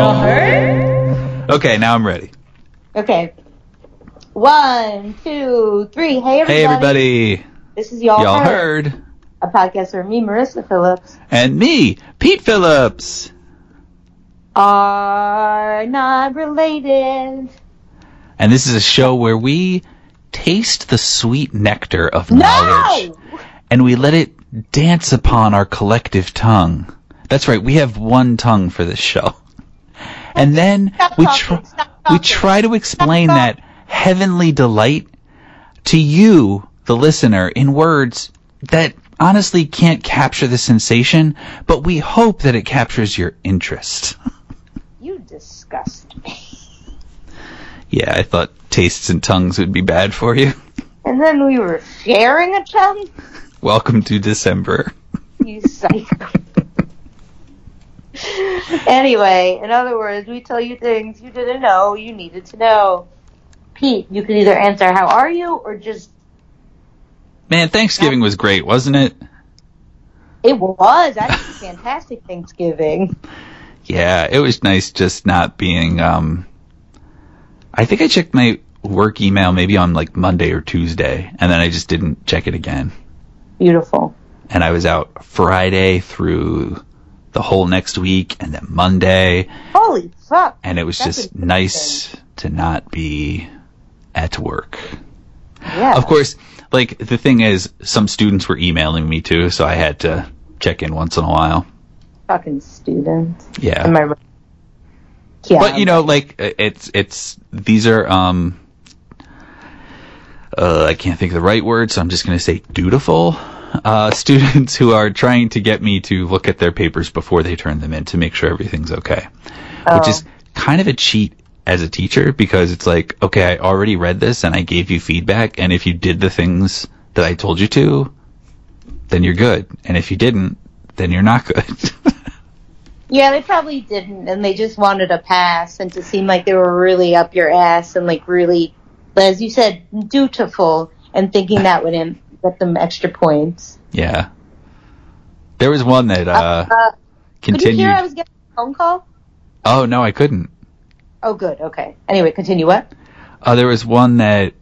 Y'all heard? Okay, now I'm ready. Okay. One, two, three. Hey everybody. Hey everybody, This is Y'all, y'all heard, heard? a podcast for me, Marissa Phillips, And me, Pete Phillips. are not related. And this is a show where we taste the sweet nectar of No! knowledge and we let it dance upon our collective tongue. That's right, we have one tongue for this show. And then Stop we try we try to explain that heavenly delight to you, the listener, in words that honestly can't capture the sensation, but we hope that it captures your interest. You disgust me. Yeah, I thought tastes and tongues would be bad for you. And then we were sharing a tongue? Welcome to December. You psycho. anyway, in other words, we tell you things you didn't know you needed to know. Pete, you can either answer how are you or just Man, Thanksgiving was great, wasn't it? it was. I had a fantastic Thanksgiving. Yeah, it was nice just not being um I think I checked my work email maybe on like Monday or Tuesday and then I just didn't check it again. Beautiful. And I was out Friday through the whole next week and then Monday Holy fuck. and it was That's just nice to not be at work. Yeah. Of course, like the thing is some students were emailing me too, so I had to check in once in a while. Fucking students. Yeah. Am I right? Yeah. but you know, like it's it's these are um uh, I can't think of the right word, so I'm just going to say dutiful uh, students who are trying to get me to look at their papers before they turn them in to make sure everything's okay, which Oh. is kind of a cheat as a teacher because it's like, okay, I already read this and I gave you feedback, and if you did the things that I told you to, then you're good, and if you didn't, then you're not good. Yeah, they probably didn't, and they just wanted a pass and to seem like they were really up your ass and like really, as you said, dutiful, and thinking that would im- get them extra points. yeah. There was one that uh, Uh, could you continued. hear I was getting a phone call? Oh no, I couldn't. Oh, good. Okay. Anyway, continue. What? Uh, there was one that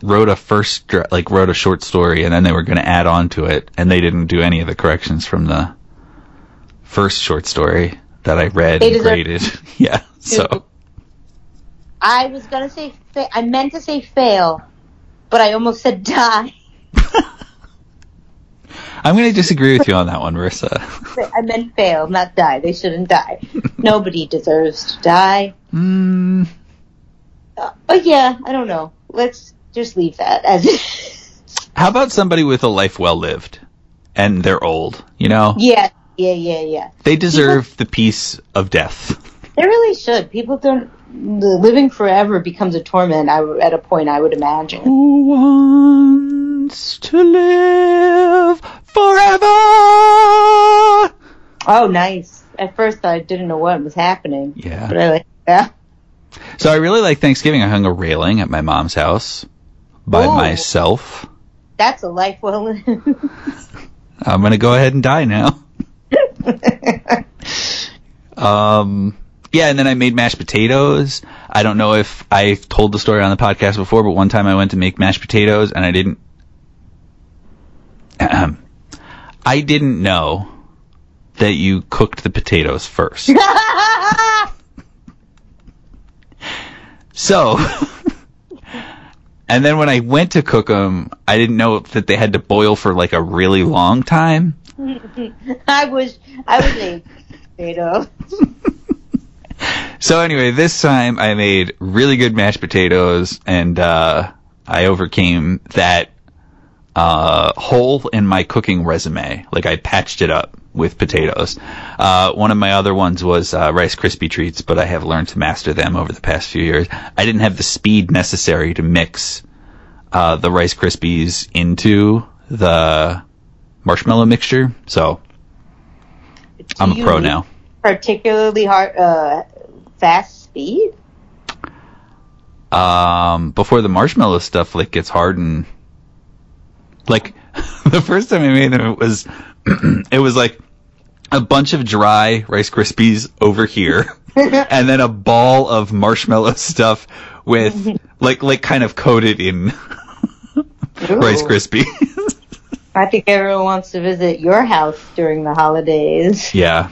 wrote a first, dra- like wrote a short story, and then they were going to add on to it, and they didn't do any of the corrections from the first short story that I read and graded. yeah, so I was gonna say fa- I meant to say fail, but I almost said die. I'm going to disagree with you on that one, Marissa. I meant fail, not die. They shouldn't die. Nobody deserves to die. mm, Uh, but yeah, I don't know. Let's just leave that as how about somebody with a life well lived, and they're old? You know, yeah, yeah, yeah, yeah. they deserve the peace of death. They really should. People don't. The living forever becomes a torment. I at a point I would imagine. Who wants to live forever? Oh, nice. At first I didn't know what was happening, Yeah. but I like yeah. So I really like Thanksgiving. I hung a railing at my mom's house by Ooh. myself. That's a life well lived. I'm gonna go ahead and die now. Um, yeah, and then I made mashed potatoes. I don't know if I've told the story on the podcast before, but one time I went to make mashed potatoes and I didn't. I didn't know that you cooked the potatoes first. So, and then when I went to cook them, I didn't know that they had to boil for like a really long time. I was I was a potato. So anyway, this time I made really good mashed potatoes, and uh, I overcame that uh, hole in my cooking resume. Like I patched it up with potatoes. Uh, one of my other ones was uh, Rice Krispie treats, but I have learned to master them over the past few years. I didn't have the speed necessary to mix uh, the Rice Krispies into the marshmallow mixture, so I'm a pro now. Particularly hard, uh, fast speed. um, before the marshmallow stuff like gets hard and like the first time I made them, it was it was like a bunch of dry Rice Krispies over here, and then a ball of marshmallow stuff with like like kind of coated in Rice Krispies. I think everyone wants to visit your house during the holidays. yeah.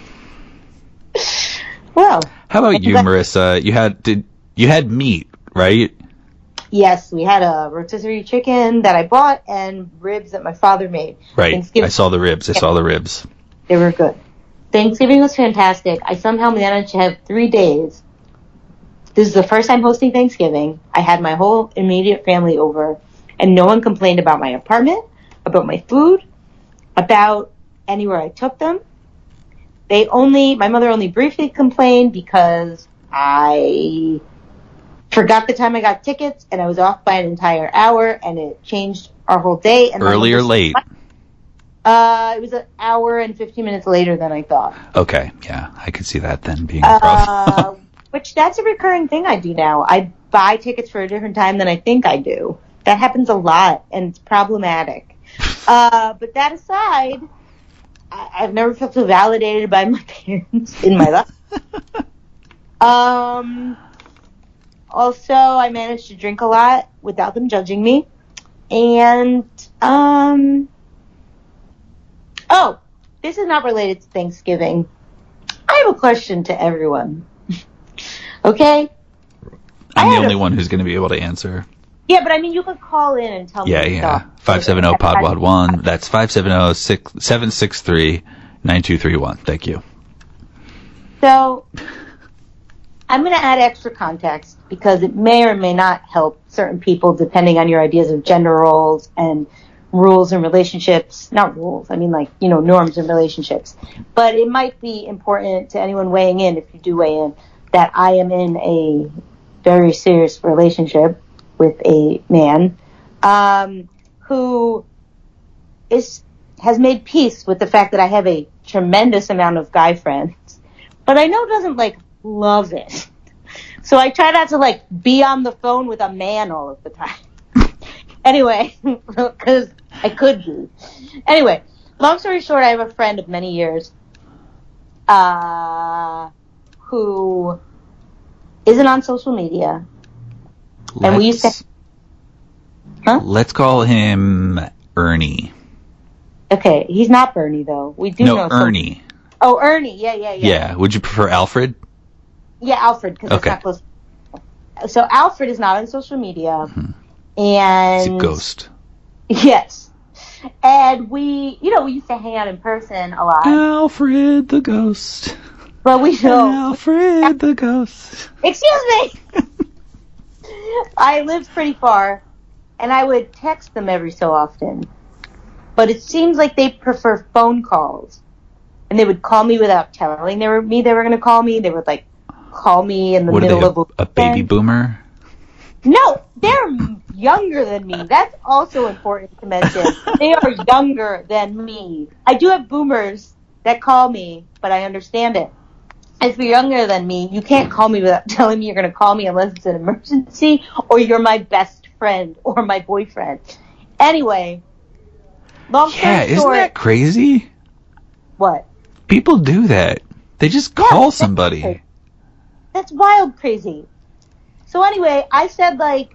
Well, How about you, Marissa? You had did you had meat, right? Yes, we had a rotisserie chicken that I bought and ribs that my father made. Right. I saw the ribs. I saw the ribs. They were good. Thanksgiving was fantastic. I somehow managed to have three days. This is the first time hosting Thanksgiving. I had my whole immediate family over, and no one complained about my apartment, about my food, about anywhere I took them. They only, my mother only briefly complained because I forgot the time I got tickets and I was off by an entire hour and it changed our whole day. And Early or late? Uh, it was an hour and 15 minutes later than I thought. Okay. Yeah, I could see that then being a problem. Uh, which that's a recurring thing I do now. I buy tickets for a different time than I think I do. That happens a lot, and it's problematic. Uh, but that aside, I, I've never felt so validated by my parents in my life. Um, also, I managed to drink a lot without them judging me, and um, oh, this is not related to Thanksgiving. I have a question to everyone. okay? I'm the had a- only one who's going to be able to answer. Yeah, but I mean, you could call in and tell Yeah, me. yeah. stuff. Five seven zero pod pod one. That's five seven zero six seven six three nine two three one. Thank you. So, I'm going to add extra context because it may or may not help certain people depending on your ideas of gender roles and rules and relationships. Not rules, I mean like, you know, norms and relationships. But it might be important to anyone weighing in, if you do weigh in, that I am in a very serious relationship with a man um, who is has made peace with the fact that I have a tremendous amount of guy friends, but I know doesn't like love it. So I try not to like be on the phone with a man all of the time. anyway, because I could be. Anyway, long story short, I have a friend of many years, uh, who isn't on social media. And we used to- Let's- Huh? Let's call him Ernie. Okay, he's not Bernie though. We do know No, some- Ernie. Oh, Ernie. Yeah, yeah, yeah. Yeah. Would you prefer Alfred? Yeah, Alfred, because Okay. it's not close. So Alfred is not on social media, mm-hmm. He's and a ghost. Yes, and we, you know, we used to hang out in person a lot, Alfred the ghost. but we know. Alfred the ghost. Excuse me. I lived pretty far, and I would text them every so often, but it seems like they prefer phone calls, and they would call me without telling they were me they were going to call me. They would like call me in the What middle they? of A, a baby boomer? No, they're younger than me. That's also important to mention. They are younger than me. I do have boomers that call me, but I understand it. If you're younger than me, you can't call me without telling me you're going to call me unless it's an emergency or you're my best friend or my boyfriend. Anyway, long story isn't short, that crazy? what? People do that. They just call that's somebody. That's wild crazy. So anyway, I said like,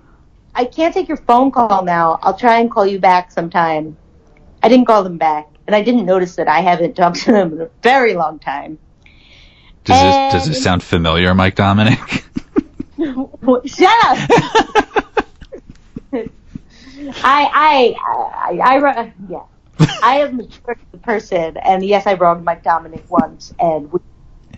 I can't take your phone call now. I'll try and call you back sometime. I didn't call them back, and I didn't notice that I haven't talked to them in a very long time. Does this does this sound familiar, Mike Dominic? Shut up! I, I, I, I, I, yeah. I am a person, and yes, I wronged Mike Dominic once, and we,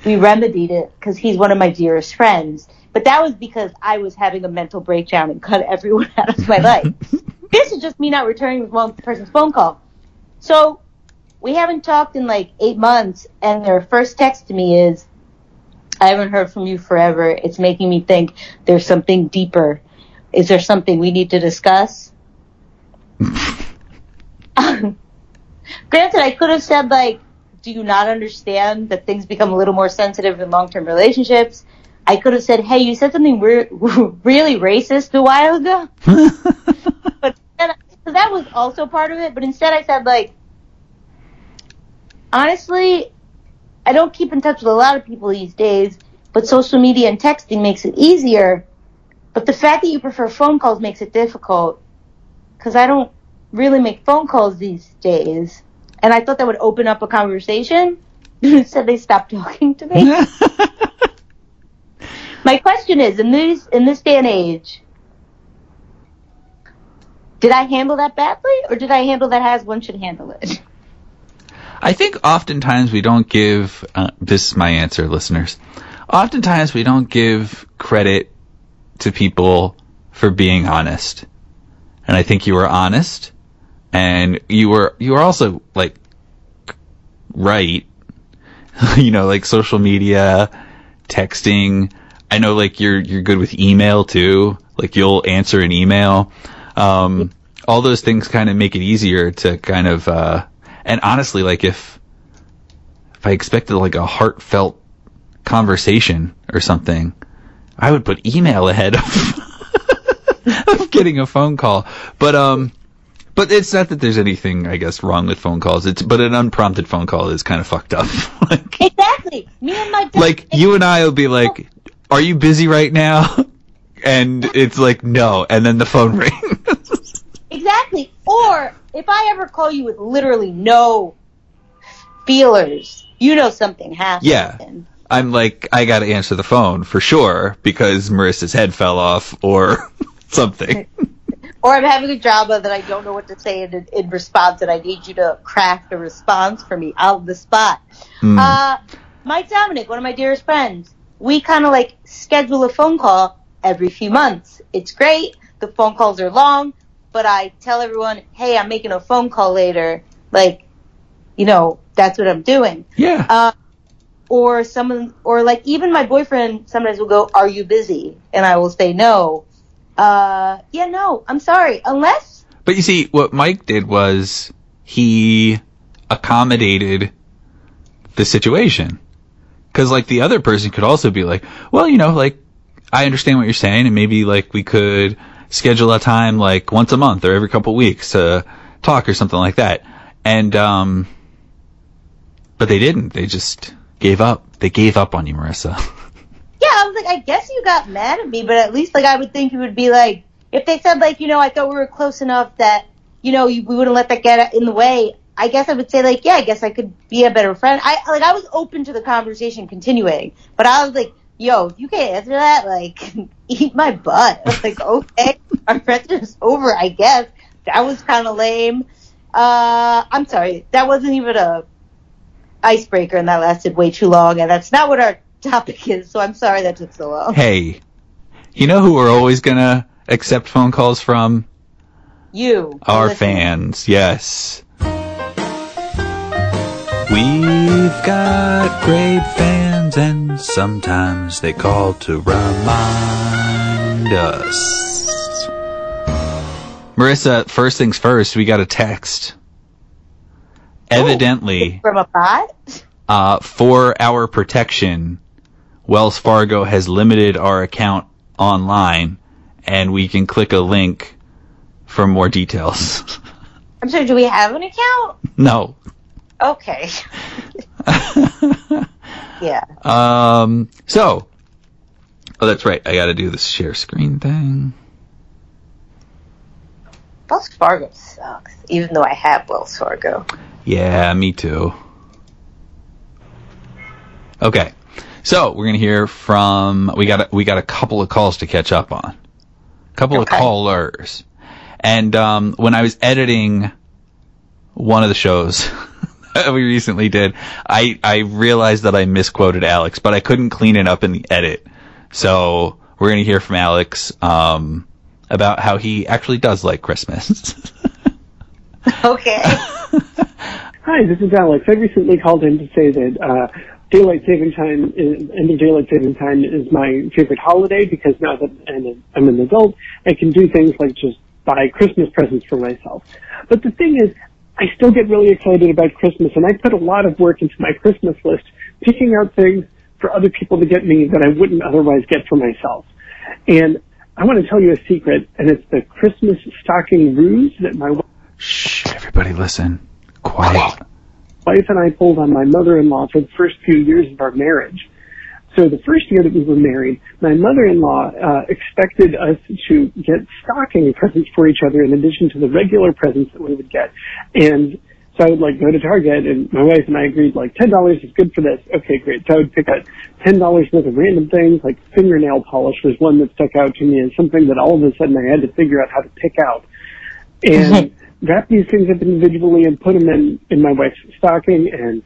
we remedied it because he's one of my dearest friends. But that was because I was having a mental breakdown and cut everyone out of my life. this is just me not returning one person's phone call. So we haven't talked in like eight months, and their first text to me is, "I haven't heard from you forever. It's making me think there's something deeper. Is there something we need to discuss?" Granted, I could have said like, "Do you not understand that things become a little more sensitive in long-term relationships?" I could have said, "Hey, you said something re- really racist a while ago," but instead, so that was also part of it. But instead, I said like, honestly, I don't keep in touch with a lot of people these days, but social media and texting makes it easier. But the fact that you prefer phone calls makes it difficult because I don't really make phone calls these days. And I thought that would open up a conversation. Instead, they stopped talking to me. My question is, in this in this day and age, did I handle that badly, or did I handle that as one should handle it? I think oftentimes we don't give, uh, this is my answer, listeners. Oftentimes we don't give credit to people for being honest. And I think you were honest, and you were, you were also, like, right. you know, like social media, texting. I know, like, you're, you're good with email too. Like, you'll answer an email. Um, all those things kind of make it easier to kind of, uh, and honestly, like if, if I expected like a heartfelt conversation or something, I would put email ahead of, of getting a phone call. But, um, but it's not that there's anything, I guess, wrong with phone calls. It's, but an unprompted phone call is kind of fucked up. like, exactly. Me and my dad. Like, you and I will be like, are you busy right now? And it's like, no. And then the phone rings. Exactly. Or if I ever call you with literally no feelers, you know something happened. Yeah. I'm like, I gotta answer the phone for sure because Marissa's head fell off or something. Or I'm having a drama that I don't know what to say in, in response and I need you to craft a response for me out of the spot. Mm. Uh, Mike Dominic, one of my dearest friends, we kind of like schedule a phone call every few months. It's great. The phone calls are long, but I tell everyone, hey, I'm making a phone call later. Like, you know, that's what I'm doing. Yeah. Uh, or someone, or like even my boyfriend sometimes will go, are you busy? And I will say no. Uh, yeah, no, I'm sorry. Unless, But you see, what Mike did was he accommodated the situation. Cause like the other person could also be like, well, you know, like, I understand what you're saying and maybe like we could schedule a time like once a month or every couple weeks to talk or something like that. And, um, but they didn't. They just gave up. They gave up on you, Marissa. yeah, I was like, I guess you got mad at me, but at least like I would think you would be like, if they said like, you know, I thought we were close enough that, you know, we wouldn't let that get in the way. I guess I would say like, yeah, I guess I could be a better friend. I, like, I was open to the conversation continuing, but I was like, yo, you can't answer that, like, eat my butt. I was like, okay, our friendship is over, I guess. That was kind of lame. Uh, I'm sorry, that wasn't even a icebreaker and that lasted way too long and that's not what our topic is, so I'm sorry that took so long. hey, you know who we're always gonna accept phone calls from? You. Our listen. fans, yes. We've got great fans and sometimes they call to remind us. Marissa, first things first, we got a text. Evidently, From a bot? uh, for our protection, Wells Fargo has limited our account online and we can click a link for more details. I'm sorry, do we have an account? no. Okay. yeah. Um, so, oh, that's right. I got to do this share screen thing. Wells Fargo sucks, even though I have Wells Fargo. Yeah, me too. Okay, so we're gonna hear from we got a, we got a couple of calls to catch up on, a couple Okay. of callers, and um, when I was editing one of the shows that we recently did, I I realized that I misquoted Alex, but I couldn't clean it up in the edit, so we're gonna hear from Alex um, about how he actually does like Christmas. Okay. Hi, this is Alex. I recently called in to say that uh, daylight saving time, is, end of daylight saving time, is my favorite holiday because now that I'm, I'm an adult, I can do things like just buy Christmas presents for myself. But the thing is, I still get really excited about Christmas, and I put a lot of work into my Christmas list, picking out things for other people to get me that I wouldn't otherwise get for myself. And I want to tell you a secret, and it's the Christmas stocking ruse that my wife. Shh, everybody listen. Quiet. Wife and I pulled on my mother-in-law for the first few years of our marriage. So the first year that we were married, my mother-in-law uh, expected us to get stocking presents for each other in addition to the regular presents that we would get. And so I would like go to Target and my wife and I agreed like ten dollars is good for this. Okay, great. So I would pick out ten dollars worth of random things like fingernail polish was one that stuck out to me and something that all of a sudden I had to figure out how to pick out. And wrap these things up individually and put them in, in my wife's stocking and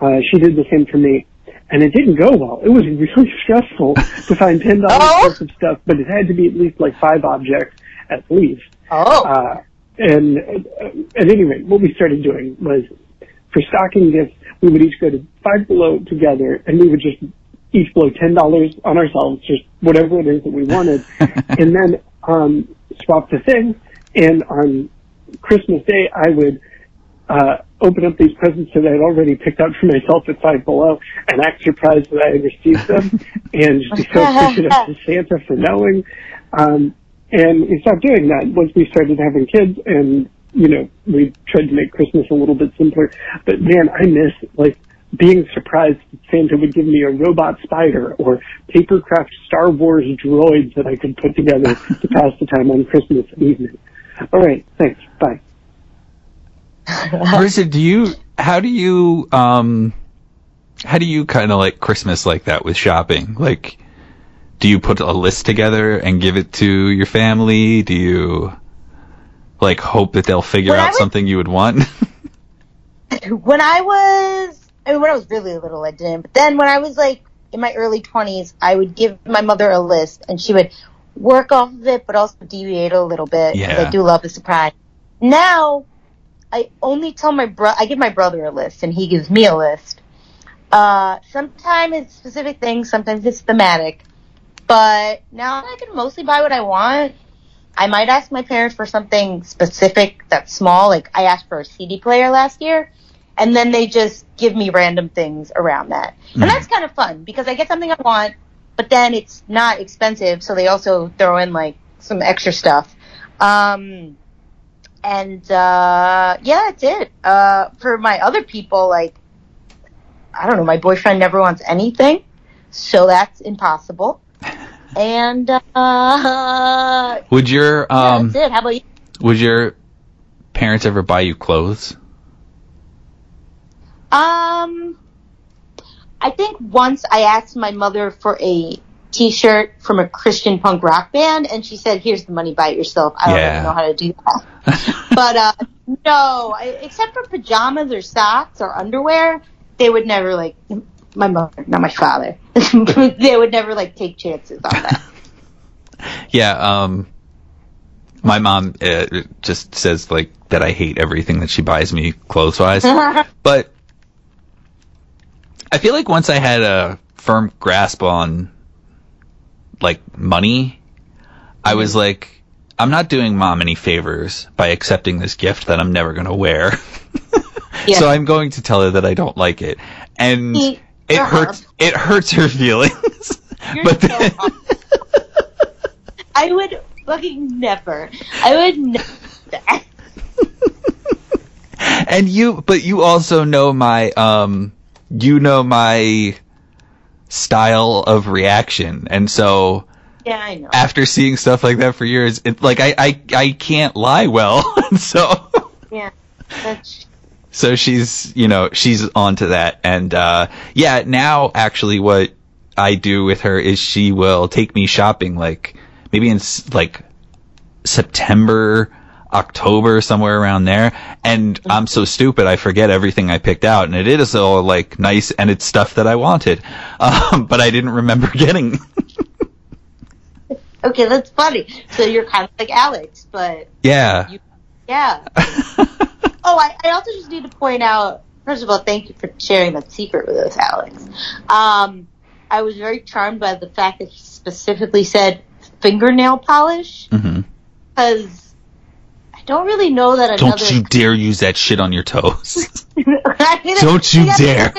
uh, she did the same for me. And it didn't go well. It was really stressful to find ten dollars Oh. worth of stuff, but it had to be at least like five objects at least. Oh. Uh, and uh, at any rate, what we started doing was for stocking gifts, we would each go to Five Below together, and we would just each blow ten dollars on ourselves, just whatever it is that we wanted, and then um, swap the thing. And on Christmas Day, I would uh, open up these presents that I had already picked out for myself at Five Below, and act surprised that I had received them, and just be so appreciative to Santa for knowing. Um, and we stopped doing that once we started having kids and, you know, we tried to make Christmas a little bit simpler. But man, I miss, like, being surprised that Santa would give me a robot spider or papercraft Star Wars droids that I could put together to pass the time on Christmas evening. All right, thanks. Bye. Marissa, do you? How do you? Um, how do you kind of like Christmas like that with shopping? Like, do you put a list together and give it to your family? Do you like hope that they'll figure When out was- something you would want? when I was, I mean, when I was really little, I didn't. But then when I was like in my early twenties, I would give my mother a list, and she would work off of it, but also deviate a little bit. Yeah. I do love the surprise. Now, I only tell my bro. I give my brother a list, and he gives me a list. Uh, sometimes it's specific things, sometimes it's thematic. But now I can mostly buy what I want. I might ask my parents for something specific that's small. Like I asked for a CD player last year, and then they just give me random things around that. Mhm. And that's kind of fun because I get something I want, but then it's not expensive, so they also throw in like some extra stuff. Um, and uh, yeah, that's it. Uh, for my other people, like I don't know, my boyfriend never wants anything, so that's impossible. And uh, would your yeah, um that's it. How about you? would your parents ever buy you clothes? Um, I think once I asked my mother for a T-shirt from a Christian punk rock band, and she said, "Here's the money, buy it yourself." I don't Yeah. really know how to do that, but uh, no, I, except for pajamas or socks or underwear, they would never like my mother, not my father. they would never like take chances on that. Yeah, um, my mom uh, just says like that I hate everything that she buys me clothes wise, but I feel like once I had a firm grasp on like money, I was like, I'm not doing mom any favors by accepting this gift that I'm never gonna wear. Yeah. So I'm going to tell her that I don't like it, and it hurts. It hurts her feelings. You're but so then. I would fucking never. I would never. and you but you also know my um you know my style of reaction and so Yeah, I know. after seeing stuff like that for years it like i i, I can't lie well so Yeah. That's, so she's you know she's onto that and uh yeah now actually what i do with her is she will take me shopping like maybe in like september october somewhere around there and i'm so stupid i forget everything i picked out and it is all like nice and it's stuff that i wanted um but i didn't remember getting okay, that's funny. So you're kind of like Alex, but yeah You- yeah. Oh, I, I also just need to point out. First of all, thank you for sharing that secret with us, Alex. Um, I was very charmed by the fact that he specifically said fingernail polish hmm because I don't really know that another. don't you dare use that shit on your toes I mean, Don't you dare.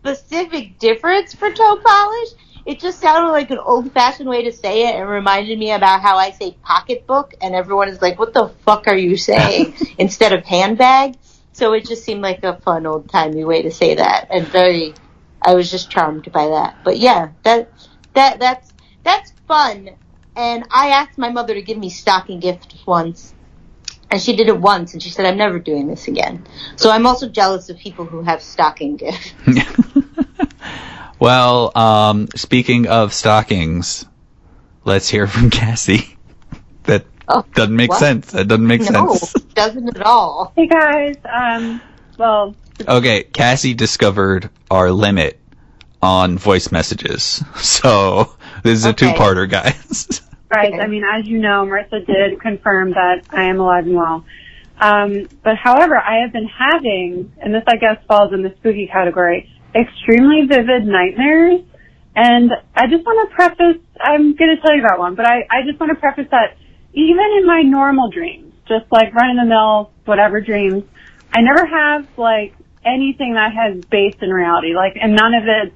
Specific difference for toe polish. It just sounded like an old-fashioned way to say it, and reminded me about how I say pocketbook, and everyone is like, "What the fuck are you saying?" instead of handbag. So it just seemed like a fun old timey way to say that, and very. I was just charmed by that. But yeah, that that that's that's fun. And I asked my mother to give me stocking gift once, and she did it once, and she said I'm never doing this again. So I'm also jealous of people who have stocking gifts. well, um, speaking of stockings, let's hear from Cassie. That Oh, doesn't make what? sense. That doesn't make no, sense. it doesn't at all. Hey guys, um, well, Okay, Cassie discovered our limit on voice messages. So this is a two-parter, guys. Guys, Okay. I mean, as you know, Marissa did confirm that I am alive and well. Um, but however, I have been having, and this I guess falls in the spooky category, extremely vivid nightmares. And I just want to preface, I'm going to tell you about one, but I, I just want to preface that even in my normal dreams, just like run of the mill, whatever dreams, I never have like anything that has base in reality. Like, and none of it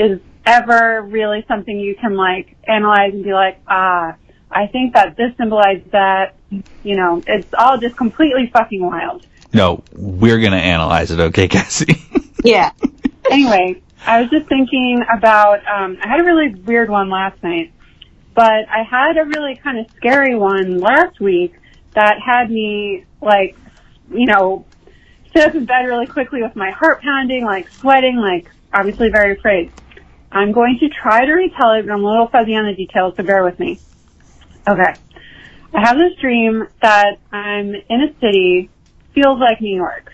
is ever really something you can like analyze and be like, ah, I think that this symbolizes that. You know, it's all just completely fucking wild. No, we're gonna analyze it, okay, Cassie? Yeah. anyway, I was just thinking about, um, I had a really weird one last night, but I had a really kind of scary one last week that had me like, you know, sit up in bed really quickly with my heart pounding, like sweating, like obviously very afraid. I'm going to try to retell it, but I'm a little fuzzy on the details, so bear with me. Okay. I have this dream that I'm in a city, feels like New York.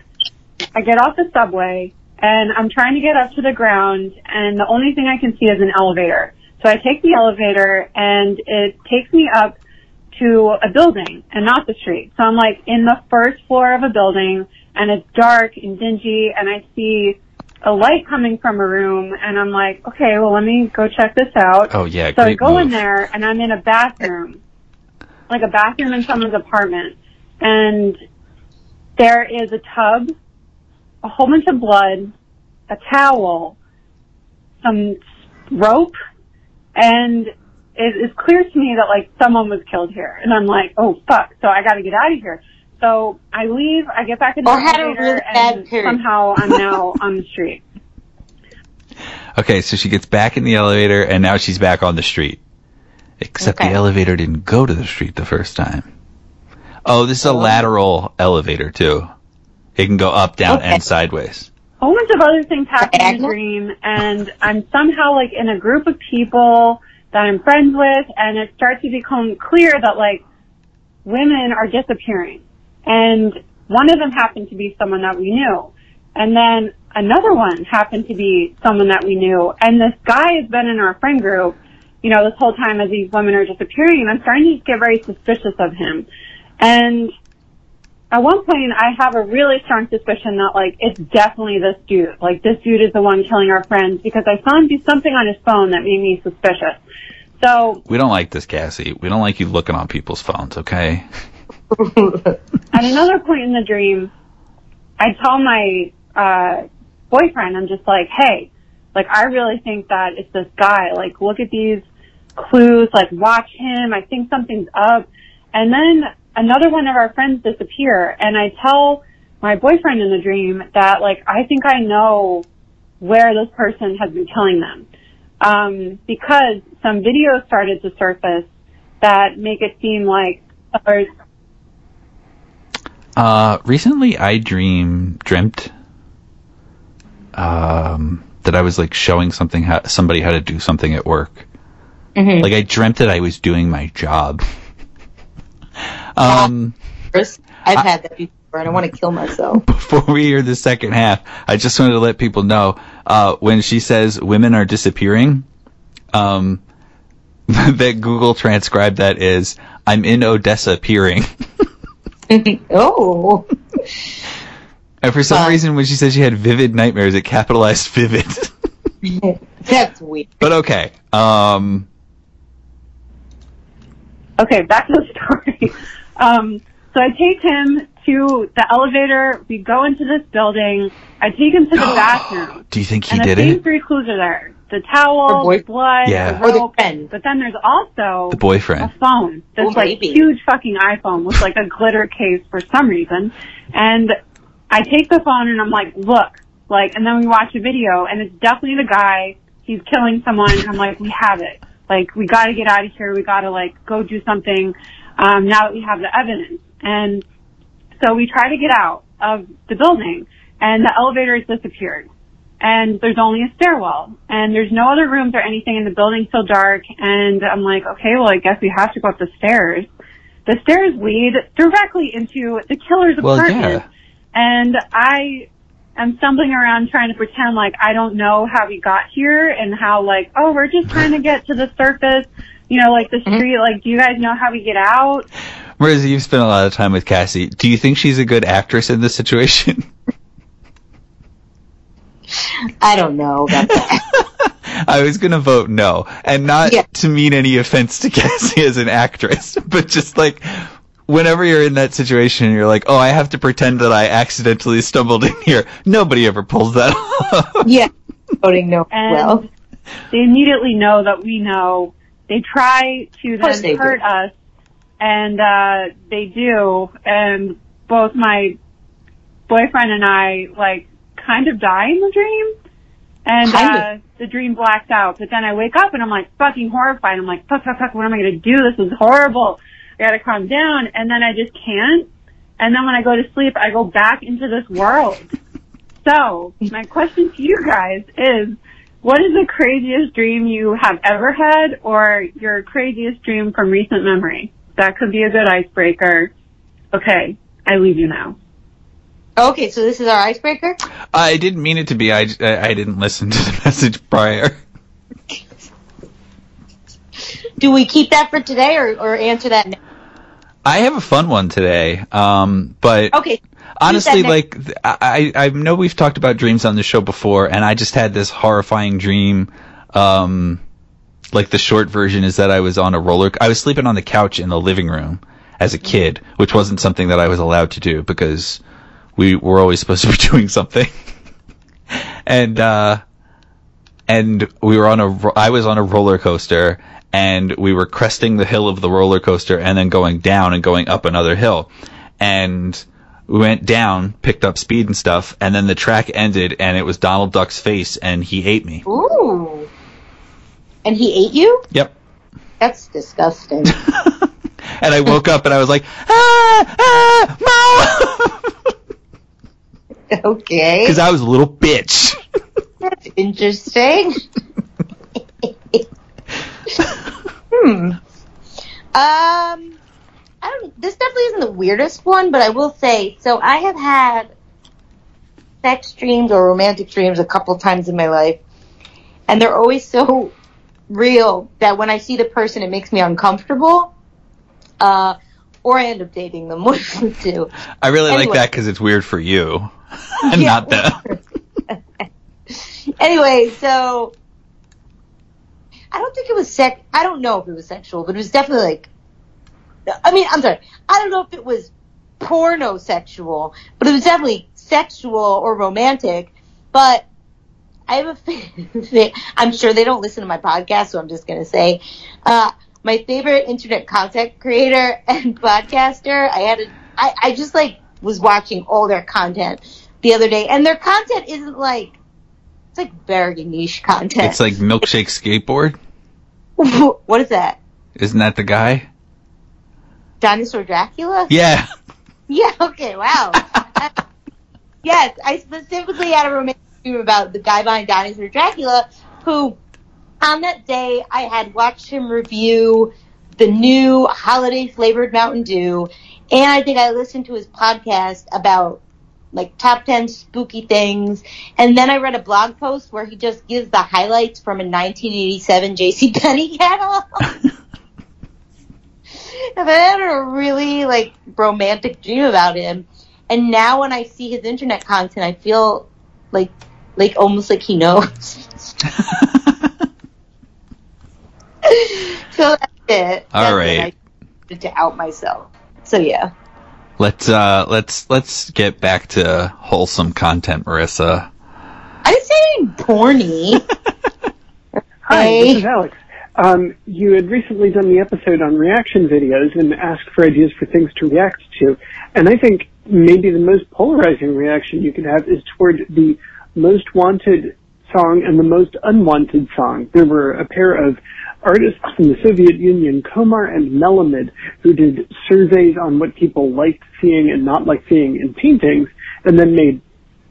I get off the subway and I'm trying to get up to the ground and the only thing I can see is an elevator. So I take the elevator and it takes me up to a building and not the street. So I'm like in the first floor of a building and it's dark and dingy and I see a light coming from a room and I'm like, okay, well let me go check this out. Oh yeah, So I go in there and I'm in a bathroom, like a bathroom in someone's apartment, and there is a tub, a whole bunch of blood, a towel, some rope, and it is clear to me that like someone was killed here. And I'm like, oh fuck, so I gotta get out of here. So I leave, I get back in the Or had a elevator, really bad and period. somehow I'm now on the street. Okay, so she gets back in the elevator and now she's back on the street. Except Okay. the elevator didn't go to the street the first time. Oh, this is a Oh. lateral elevator too. It can go up, down, Okay. and sideways. a whole bunch of other things happen in the dream and I'm somehow like in a group of people that I'm friends with and it starts to become clear that like women are disappearing. And one of them happened to be someone that we knew. And then another one happened to be someone that we knew. And this guy has been in our friend group, you know, this whole time as these women are disappearing and I'm starting to get very suspicious of him. And at one point I have a really strong suspicion that like it's definitely this dude. Like this dude is the one killing our friends because I saw him do something on his phone that made me suspicious. So We don't like this, Cassie. We don't like you looking on people's phones, okay? At another point in the dream, I tell my uh boyfriend, I'm just like, hey, like I really think that it's this guy. Like look at these clues, like watch him. I think something's up. And then another one of our friends disappear and I tell my boyfriend in the dream that like I think I know where this person has been killing them. Um, because some videos started to surface that make it seem like there's Uh, recently I dream dreamt um that I was like showing something how somebody how to do something at work. Mhm. Like I dreamt that I was doing my job. um Chris, I've had that before, and I want to kill myself. before we hear the second half, I just wanted to let people know uh, when she says women are disappearing, um, that Google transcribed that as I'm in Odessa peering. oh, And for some Fun. reason, when she said she had vivid nightmares, it capitalized vivid. that's weird. but okay. Um, Okay, back to the story. Um, so I take him to the elevator. We go into this building. I take him to the bathroom. do you think he and the did same it? three clues are there. The Or towel, boy- the blood, Yeah. the Or the friend. But then there's also The boyfriend, a boyfriend. phone. This Oh, like maybe. huge fucking iPhone with like a glitter case for some reason. And I take the phone and I'm like, look, like, and then we watch a video and it's definitely the guy. He's killing someone. And I'm like, we have it. Like, we got to get out of here. We got to like go do something. Um, now that we have the evidence. And so we try to get out of the building and the elevator has disappeared. And there's only a stairwell and there's no other rooms or anything in the building so dark. And I'm like, okay, well, I guess we have to go up the stairs. The stairs lead directly into the killer's Well, apartment. yeah. And I am stumbling around trying to pretend like I don't know how we got here and how like, oh, we're just trying to get to the surface. You know, like the mm-hmm. street, like, do you guys know how we get out? Marissa, you've spent a lot of time with Cassie. Do you think she's a good actress in this situation? I don't know about that. I was gonna vote no, and not Yeah. to mean any offense to Cassie as an actress, but just like whenever you're in that situation, you're like, oh, I have to pretend that I accidentally stumbled in here. Nobody ever pulls that off. yeah, voting no. And well, they immediately know that we know. They try to then they hurt do. us, and uh, they do. And both my boyfriend and I like kind of die in the dream, and uh, the dream blacks out. But then I wake up and I'm like fucking horrified. I'm like, fuck, fuck, fuck. What am I gonna do? This is horrible. I gotta calm down. And then I just can't. And then when I go to sleep, I go back into this world. So, my question to you guys is, what is the craziest dream you have ever had or your craziest dream from recent memory? That could be a good icebreaker. Okay, I leave you now. Okay, so this is our icebreaker. I didn't mean it to be. I, I I didn't listen to the message prior. Do we keep that for today or, or answer that now? I have a fun one today, um, but Okay. honestly, like I, I know we've talked about dreams on the show before, and I just had this horrifying dream. Um, like the short version is that I was on a roller. I was sleeping on the couch in the living room as a kid, which wasn't something that I was allowed to do because we were always supposed to be doing something. and uh, and we were on a. I was on a roller coaster, and we were cresting the hill of the roller coaster, and then going down and going up another hill, and we went down, picked up speed and stuff, and then the track ended, and it was Donald Duck's face, and he ate me. Ooh. And he ate you? Yep. That's disgusting. and I woke up and I was like, ah, ah, mom, okay. because I was a little bitch. That's interesting. hmm. Um, I don't. This definitely isn't the weirdest one, but I will say. So I have had sex dreams or romantic dreams a couple times in my life, and they're always so real that when I see the person, it makes me uncomfortable. Uh, or I end up dating them. One of the two. I really like that because it's weird for you, and not them. anyway, so I don't think it was sex. I don't know if it was sexual, but it was definitely like. I mean, I'm sorry. I don't know if it was porno sexual, but it was definitely sexual or romantic. But I have a. fa- I'm sure they don't listen to my podcast, so I'm just gonna say, uh, my favorite internet content creator and podcaster. I had a. I, I just like was watching all their content the other day, and their content isn't like it's like very niche content. It's like milkshake skateboard. what is that? Isn't that the guy? Dinosaur Dracula? Yeah. Yeah. Okay. Wow. yes, I specifically had a romantic dream about the guy behind Dinosaur Dracula, who on that day I had watched him review the new holiday flavored Mountain Dew, and I think I listened to his podcast about like top 10 spooky things. And then I read a blog post where he just gives the highlights from a 1987 JC Penney catalog. and I had a really like romantic dream about him. And now when I see his internet content, I feel like, like almost like he knows. so that's it. All That's it. I to out myself. So yeah. let's uh let's let's get back to wholesome content, Marissa. I didn't say anything porny. Hi, this is Alex. Um, you had recently done the episode on reaction videos and asked for ideas for things to react to. And I think maybe the most polarizing reaction you could have is toward the most wanted song and the most unwanted song. There were a pair of artists from the Soviet Union, Komar and Melamid, who did surveys on what people liked seeing and not liked seeing in paintings, and then made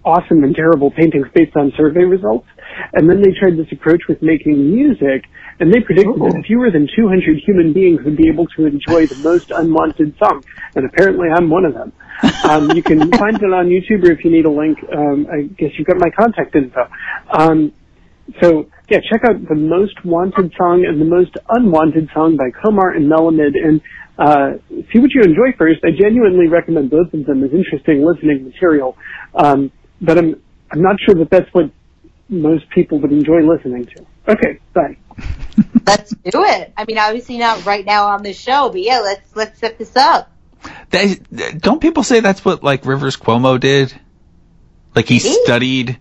awesome and terrible paintings based on survey results. And then they tried this approach with making music, and they predicted that fewer than 200 human beings would be able to enjoy the most unwanted song. And apparently I'm one of them. Um, you can find it on YouTube, or if you need a link, um, I guess you've got my contact info. Um, so yeah, check out the most wanted song and the most unwanted song by Komar and Melamid, and uh, see what you enjoy first. I genuinely recommend both of them as interesting listening material, um, but I'm I'm not sure that that's what most people would enjoy listening to. Okay, bye. Let's do it. I mean, obviously not right now on this show, but yeah, let's let's set this up. They, don't people say that's what like Rivers Cuomo did? Like he Really? studied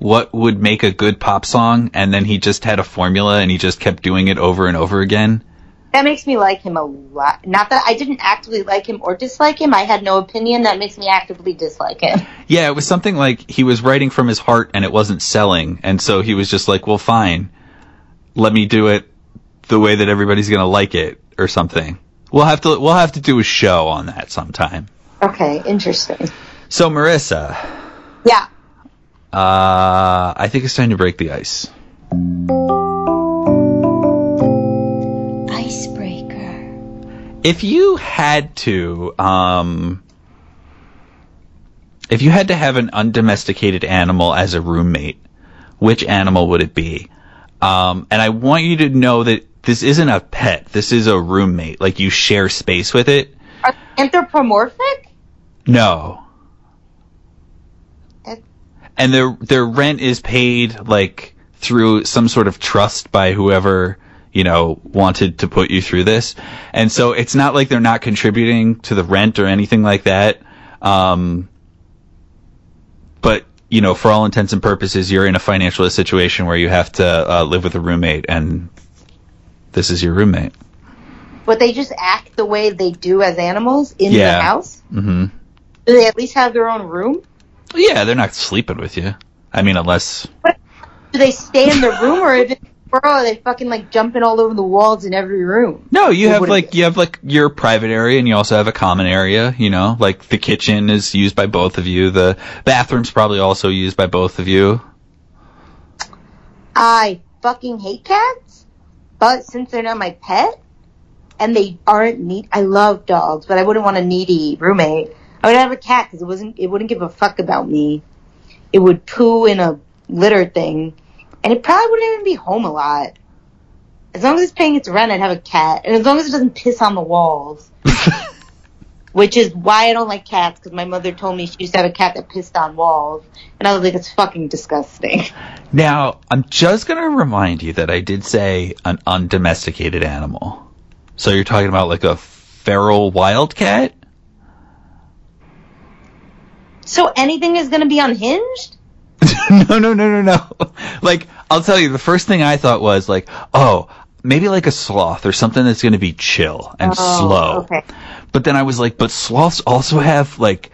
what would make a good pop song, and then he just had a formula, and he just kept doing it over and over again. That makes me like him a lot. Not that I didn't actively like him or dislike him. I had no opinion. That makes me actively dislike him. Yeah, it was something like he was writing from his heart, and it wasn't selling, and so he was just like, "Well, fine, let me do it the way that everybody's gonna like it, or something." We'll have to we'll have to do a show on that sometime. Okay, interesting. So Marissa, Yeah. Uh, I think it's time to break the ice. Icebreaker. If you had to, um, if you had to have an undomesticated animal as a roommate, which animal would it be? Um, and I want you to know that this isn't a pet. This is a roommate. Like you share space with it. Are anthropomorphic? No. And their their rent is paid like through some sort of trust by whoever you know wanted to put you through this. And so it's not like they're not contributing to the rent or anything like that. Um, but you know, for all intents and purposes, you're in a financial situation where you have to uh, live with a roommate, and this is your roommate. But they just act the way they do as animals in Yeah. the house? hmm Do they at least have their own room? Yeah, they're not sleeping with you. I mean, unless Do they stay in the room or if bro, are they fucking like jumping all over the walls in every room? No, you Or have like you have like your private area and you also have a common area, you know, like the kitchen is used by both of you. The bathroom's probably also used by both of you. I fucking hate cats, but since they're not my pet and they aren't neat, I love dogs, but I wouldn't want a needy roommate. I would have a cat because it wasn't, it wouldn't give a fuck about me. It would poo in a litter thing, and it probably wouldn't even be home a lot. As long as it's paying its rent, I'd have a cat, and as long as it doesn't piss on the walls. Which is why I don't like cats, because my mother told me she used to have a cat that pissed on walls, and I was like, it's fucking disgusting. Now, I'm just going to remind you that I did say an undomesticated animal. So you're talking about like a feral wildcat? So anything is going to be unhinged? no, no, no, no, no. Like, I'll tell you, the first thing I thought was like, oh, maybe like a sloth or something that's going to be chill and Oh, slow. okay. But then I was like, but sloths also have like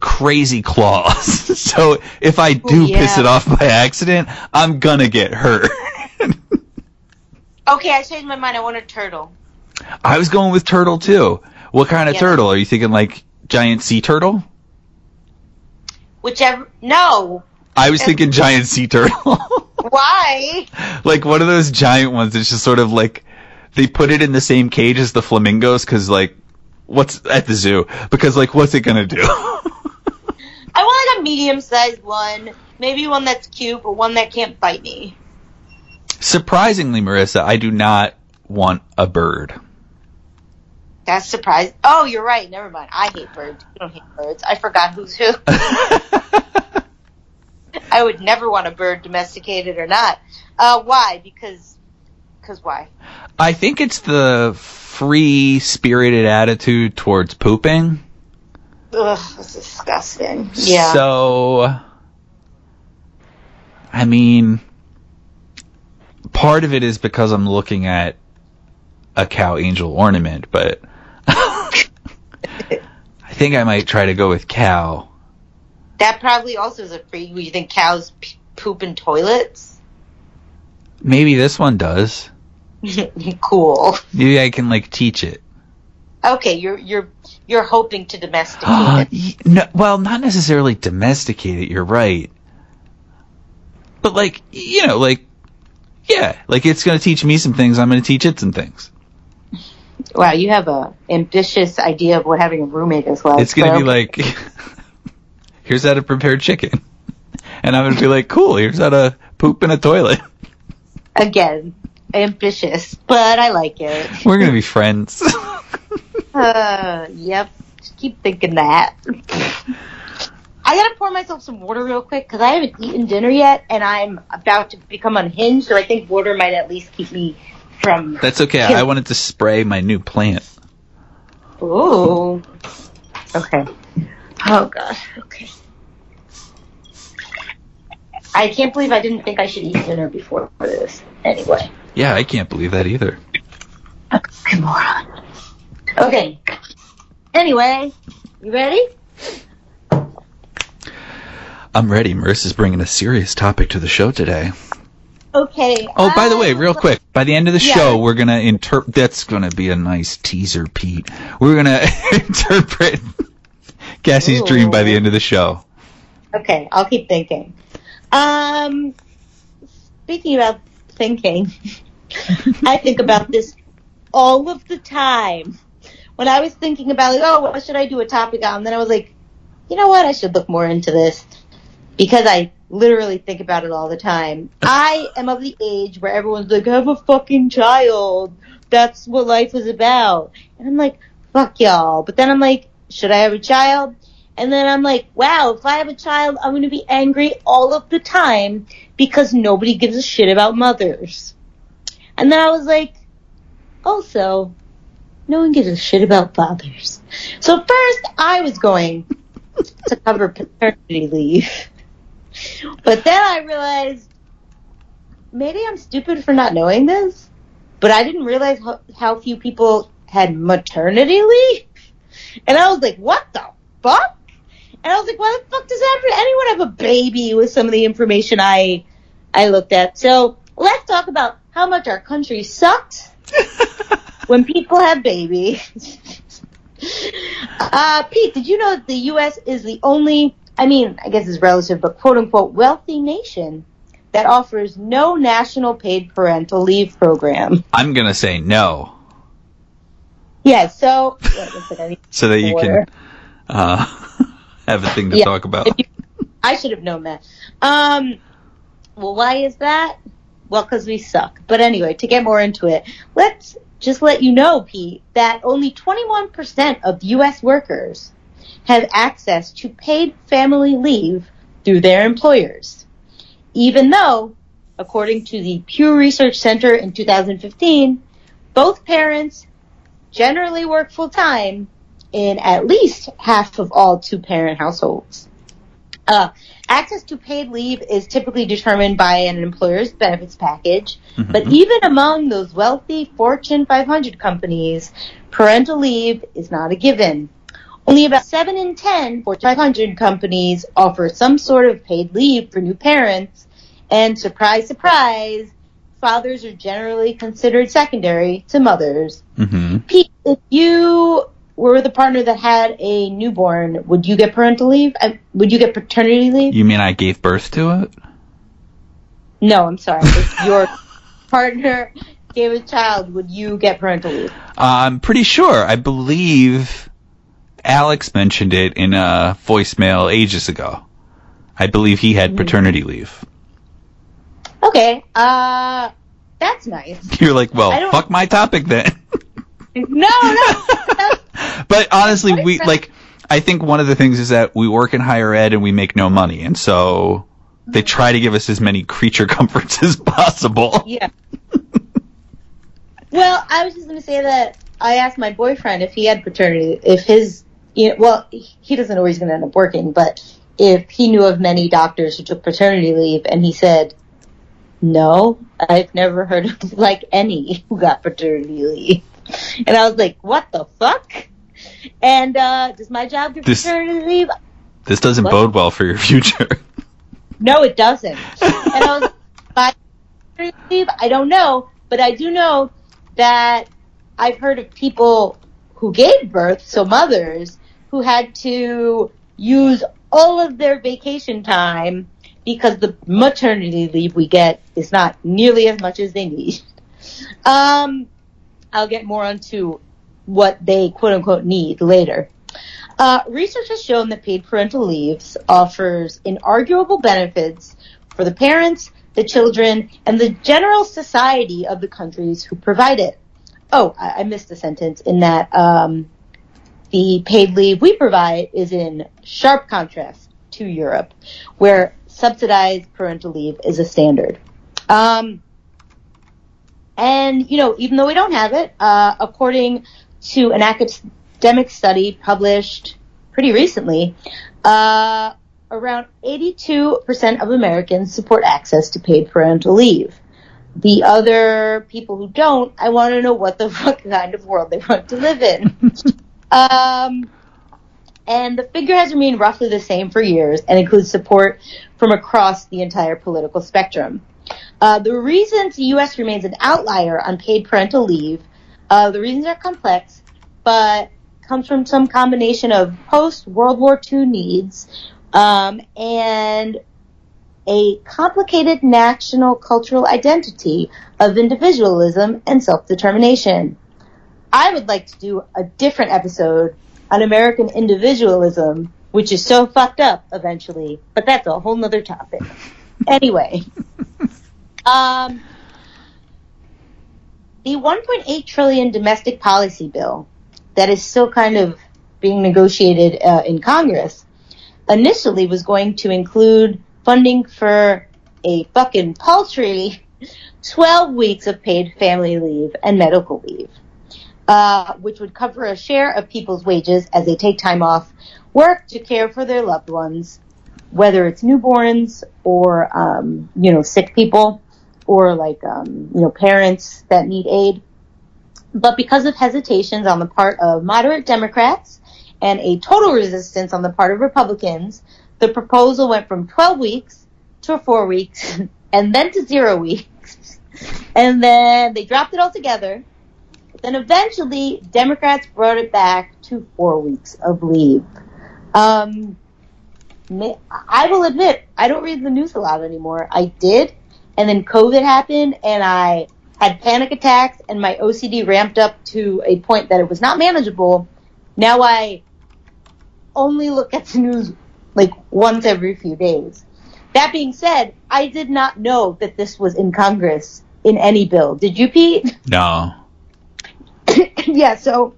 crazy claws. so if I do yeah. piss it off by accident, I'm gonna get hurt. Okay, I changed my mind. I want a turtle. I was going with turtle too. What kind of Yeah. turtle? Are you thinking like giant sea turtle? Whichever. No. I was thinking giant sea turtle. Why? like one of those giant ones that's just sort of like they put it in the same cage as the flamingos because like what's at the zoo because like what's it gonna do? I want like a medium-sized one. Maybe one that's cute, but one that can't bite me. Surprisingly, Marissa, I do not want a bird. That's surprising. Oh, you're right. Never mind. I hate birds. You don't hate birds. I forgot who's who. I would never want a bird domesticated or not. Uh, why? Because, because why? I think it's the free spirited attitude towards pooping. Ugh, that's disgusting. Yeah. So, I mean, part of it is because I'm looking at a cow angel ornament, but think I might try to go with cow. That probably also is a free. You think cows poop in toilets? Maybe this one does. cool. Maybe I can like teach it. Okay, you're you're you're hoping to domesticate it. No, well, not necessarily domesticate it. You're right, but like you know, like yeah, like it's gonna teach me some things. I'm gonna teach it some things. Wow, you have a ambitious idea of what having a roommate is like. It's gonna so- be like, here's how to prepare chicken, and I'm gonna be like, cool. Here's how to poop in a toilet. again ambitious, but I like it. We're gonna be friends. Uh, yep. Just keep thinking that. I gotta pour myself some water real quick because I haven't eaten dinner yet, and I'm about to become unhinged. So I think water might at least keep me from. That's okay. I wanted to spray my new plant. Ooh. Okay. Oh gosh. Okay. I can't believe I didn't think I should eat dinner before this. Anyway. Yeah, I can't believe that either. Okay, moron. Okay. Anyway, you ready? I'm ready. Marissa's bringing a serious topic to the show today. Okay. Oh, by the way, um, real quick, by the end of the Yeah. show, we're gonna interpret. That's gonna be a nice teaser, Pete. We're gonna interpret Cassie's dream by the end of the show. Okay, I'll keep thinking. Um, speaking about thinking, I think about this all of the time. When I was thinking about like, oh, what should I do a topic on? Then I was like, you know what? I should look more into this because I literally think about it all the time. I am of the age where everyone's like, have a fucking child. That's what life is about. And I'm like, fuck y'all. But then I'm like, should I have a child? And then I'm like, wow, if I have a child, I'm going to be angry all of the time because nobody gives a shit about mothers. And then I was like, also, no one gives a shit about fathers. So first, I was going to cover paternity leave. But then I realized maybe I'm stupid for not knowing this, but I didn't realize how, how few people had maternity leave. And I was like, what the fuck? And I was like, why the fuck does ever anyone have a baby with some of the information I I looked at? So let's talk about how much our country sucks when people have babies. uh, Pete, did you know that the U.S. is the only, I mean, I guess it's relative, but quote unquote wealthy nation that offers no national paid parental leave program? I'm gonna say no, Yeah, so, wait, one second, I need so that you can uh, have a thing to Yeah. talk about. You- I should have known that. Um, well, why is that? Well, because we suck. But anyway, to get more into it, let's just let you know, Pete, that only 21% of U.S. workers have access to paid family leave through their employers. Even though, according to the Pew Research Center in 2015, both parents generally work full time in at least half of all two parent households. Uh, access to paid leave is typically determined by an employer's benefits package, but Mhm. even among those wealthy Fortune 500 companies, parental leave is not a given. Only about 7 in 10 Fortune 500 companies offer some sort of paid leave for new parents, and surprise, surprise, fathers are generally considered secondary to mothers. hmm Pete, if you were the partner that had a newborn, would you get parental leave? Uh, would you get paternity leave? You mean I gave birth to it? no, I'm sorry. If your partner gave a child, would you get parental leave? I'm pretty sure. I believe Alex mentioned it in a voicemail ages ago. I believe he had paternity leave. Okay, uh, that's nice. You're like, well, fuck my topic then. No, no. but honestly, we like. I think one of the things is that we work in higher ed and we make no money, and so they try to give us as many creature comforts as possible. Yeah. well, I was just going to say that I asked my boyfriend if he had paternity, if his, you know, well, he doesn't know where he's going to end up working, but if he knew of many doctors who took paternity leave, and he said no, I've never heard of like any who got paternity leave. And I was like, what the fuck? And uh, does my job give This- paternity leave? This doesn't What? bode well for your future. No, it doesn't. And I was like, paternity leave? I don't know, but I do know that I've heard of people who gave birth, so mothers, who had to use all of their vacation time because the maternity leave we get is not nearly as much as they need. Um, I'll get more onto what they quote unquote need later. Uh, research has shown that paid parental leaves offers inarguable benefits for the parents, the children, and the general society of the countries who provide it. Oh, I, I missed a sentence in that um, the paid leave we provide is in sharp contrast to Europe, where subsidized parental leave is a standard. Um, and, you know, even though we don't have it, uh, according to an academic study published pretty recently, uh, around 82% of Americans support access to paid parental leave. The other people who don't, I want to know what the fuck kind of world they want to live in. um, and the figure has remained roughly the same for years and includes support from across the entire political spectrum. Uh, the reasons the U.S. remains an outlier on paid parental leave, uh, the reasons are complex, but comes from some combination of post World War II needs um, and a complicated national cultural identity of individualism and self-determination. I would like to do a different episode on American individualism, which is so fucked up eventually, but that's a whole nother topic. Anyway, um, the 1.8 trillion domestic policy bill that is still kind of being negotiated uh, in Congress initially was going to include funding for a fucking paltry 12 weeks of paid family leave and medical leave, uh, which would cover a share of people's wages as they take time off work to care for their loved ones, whether it's newborns or, um, you know, sick people or like, um, you know, parents that need aid. But because of hesitations on the part of moderate Democrats and a total resistance on the part of Republicans, the proposal went from 12 weeks to four weeks and then to zero weeks. And then they dropped it all together. Then eventually Democrats brought it back to four weeks of leave. Um, I will admit, I don't read the news a lot anymore. I did, and then COVID happened, and I had panic attacks, and my OCD ramped up to a point that it was not manageable. Now I only look at the news like once every few days. That being said, I did not know that this was in Congress in any bill. Did you, Pete? No. yeah, so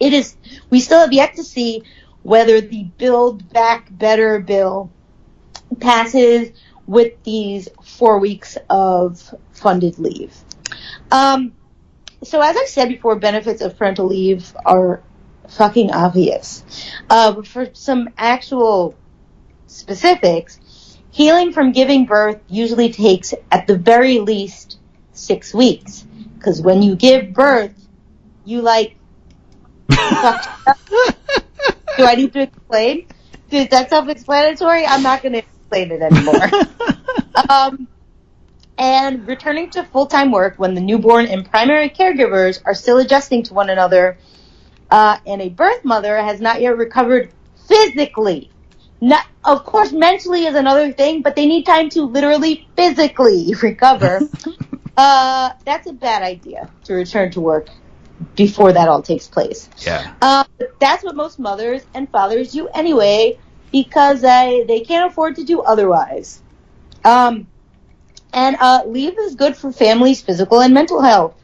it is, we still have yet to see whether the Build Back Better bill passes with these four weeks of funded leave. Um, so as I said before, benefits of parental leave are fucking obvious. Uh, for some actual specifics, healing from giving birth usually takes at the very least six weeks. Cause when you give birth, you like, do I need to explain? Dude, that's self-explanatory. I'm not going to explain it anymore. um, and returning to full-time work when the newborn and primary caregivers are still adjusting to one another, uh, and a birth mother has not yet recovered physically. Not, of course, mentally is another thing, but they need time to literally physically recover. uh, that's a bad idea to return to work before that all takes place. Yeah. Um, that's what most mothers and fathers do anyway, because they they can't afford to do otherwise. Um, and uh, leave is good for families' physical and mental health.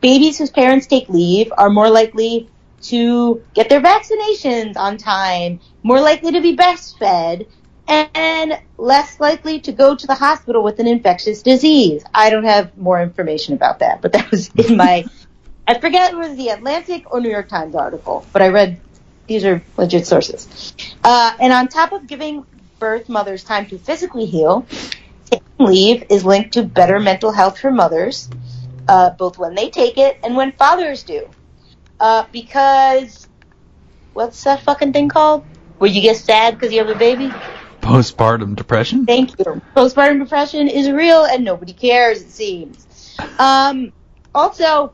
Babies whose parents take leave are more likely to get their vaccinations on time, more likely to be breastfed, and less likely to go to the hospital with an infectious disease. I don't have more information about that, but that was in my I forget it was the Atlantic or New York Times article, but I read these are legit sources. Uh, and on top of giving birth mothers time to physically heal, taking leave is linked to better mental health for mothers, uh, both when they take it and when fathers do. Uh, because what's that fucking thing called? Where you get sad because you have a baby? Postpartum depression? Thank you. Postpartum depression is real and nobody cares, it seems. Um, also,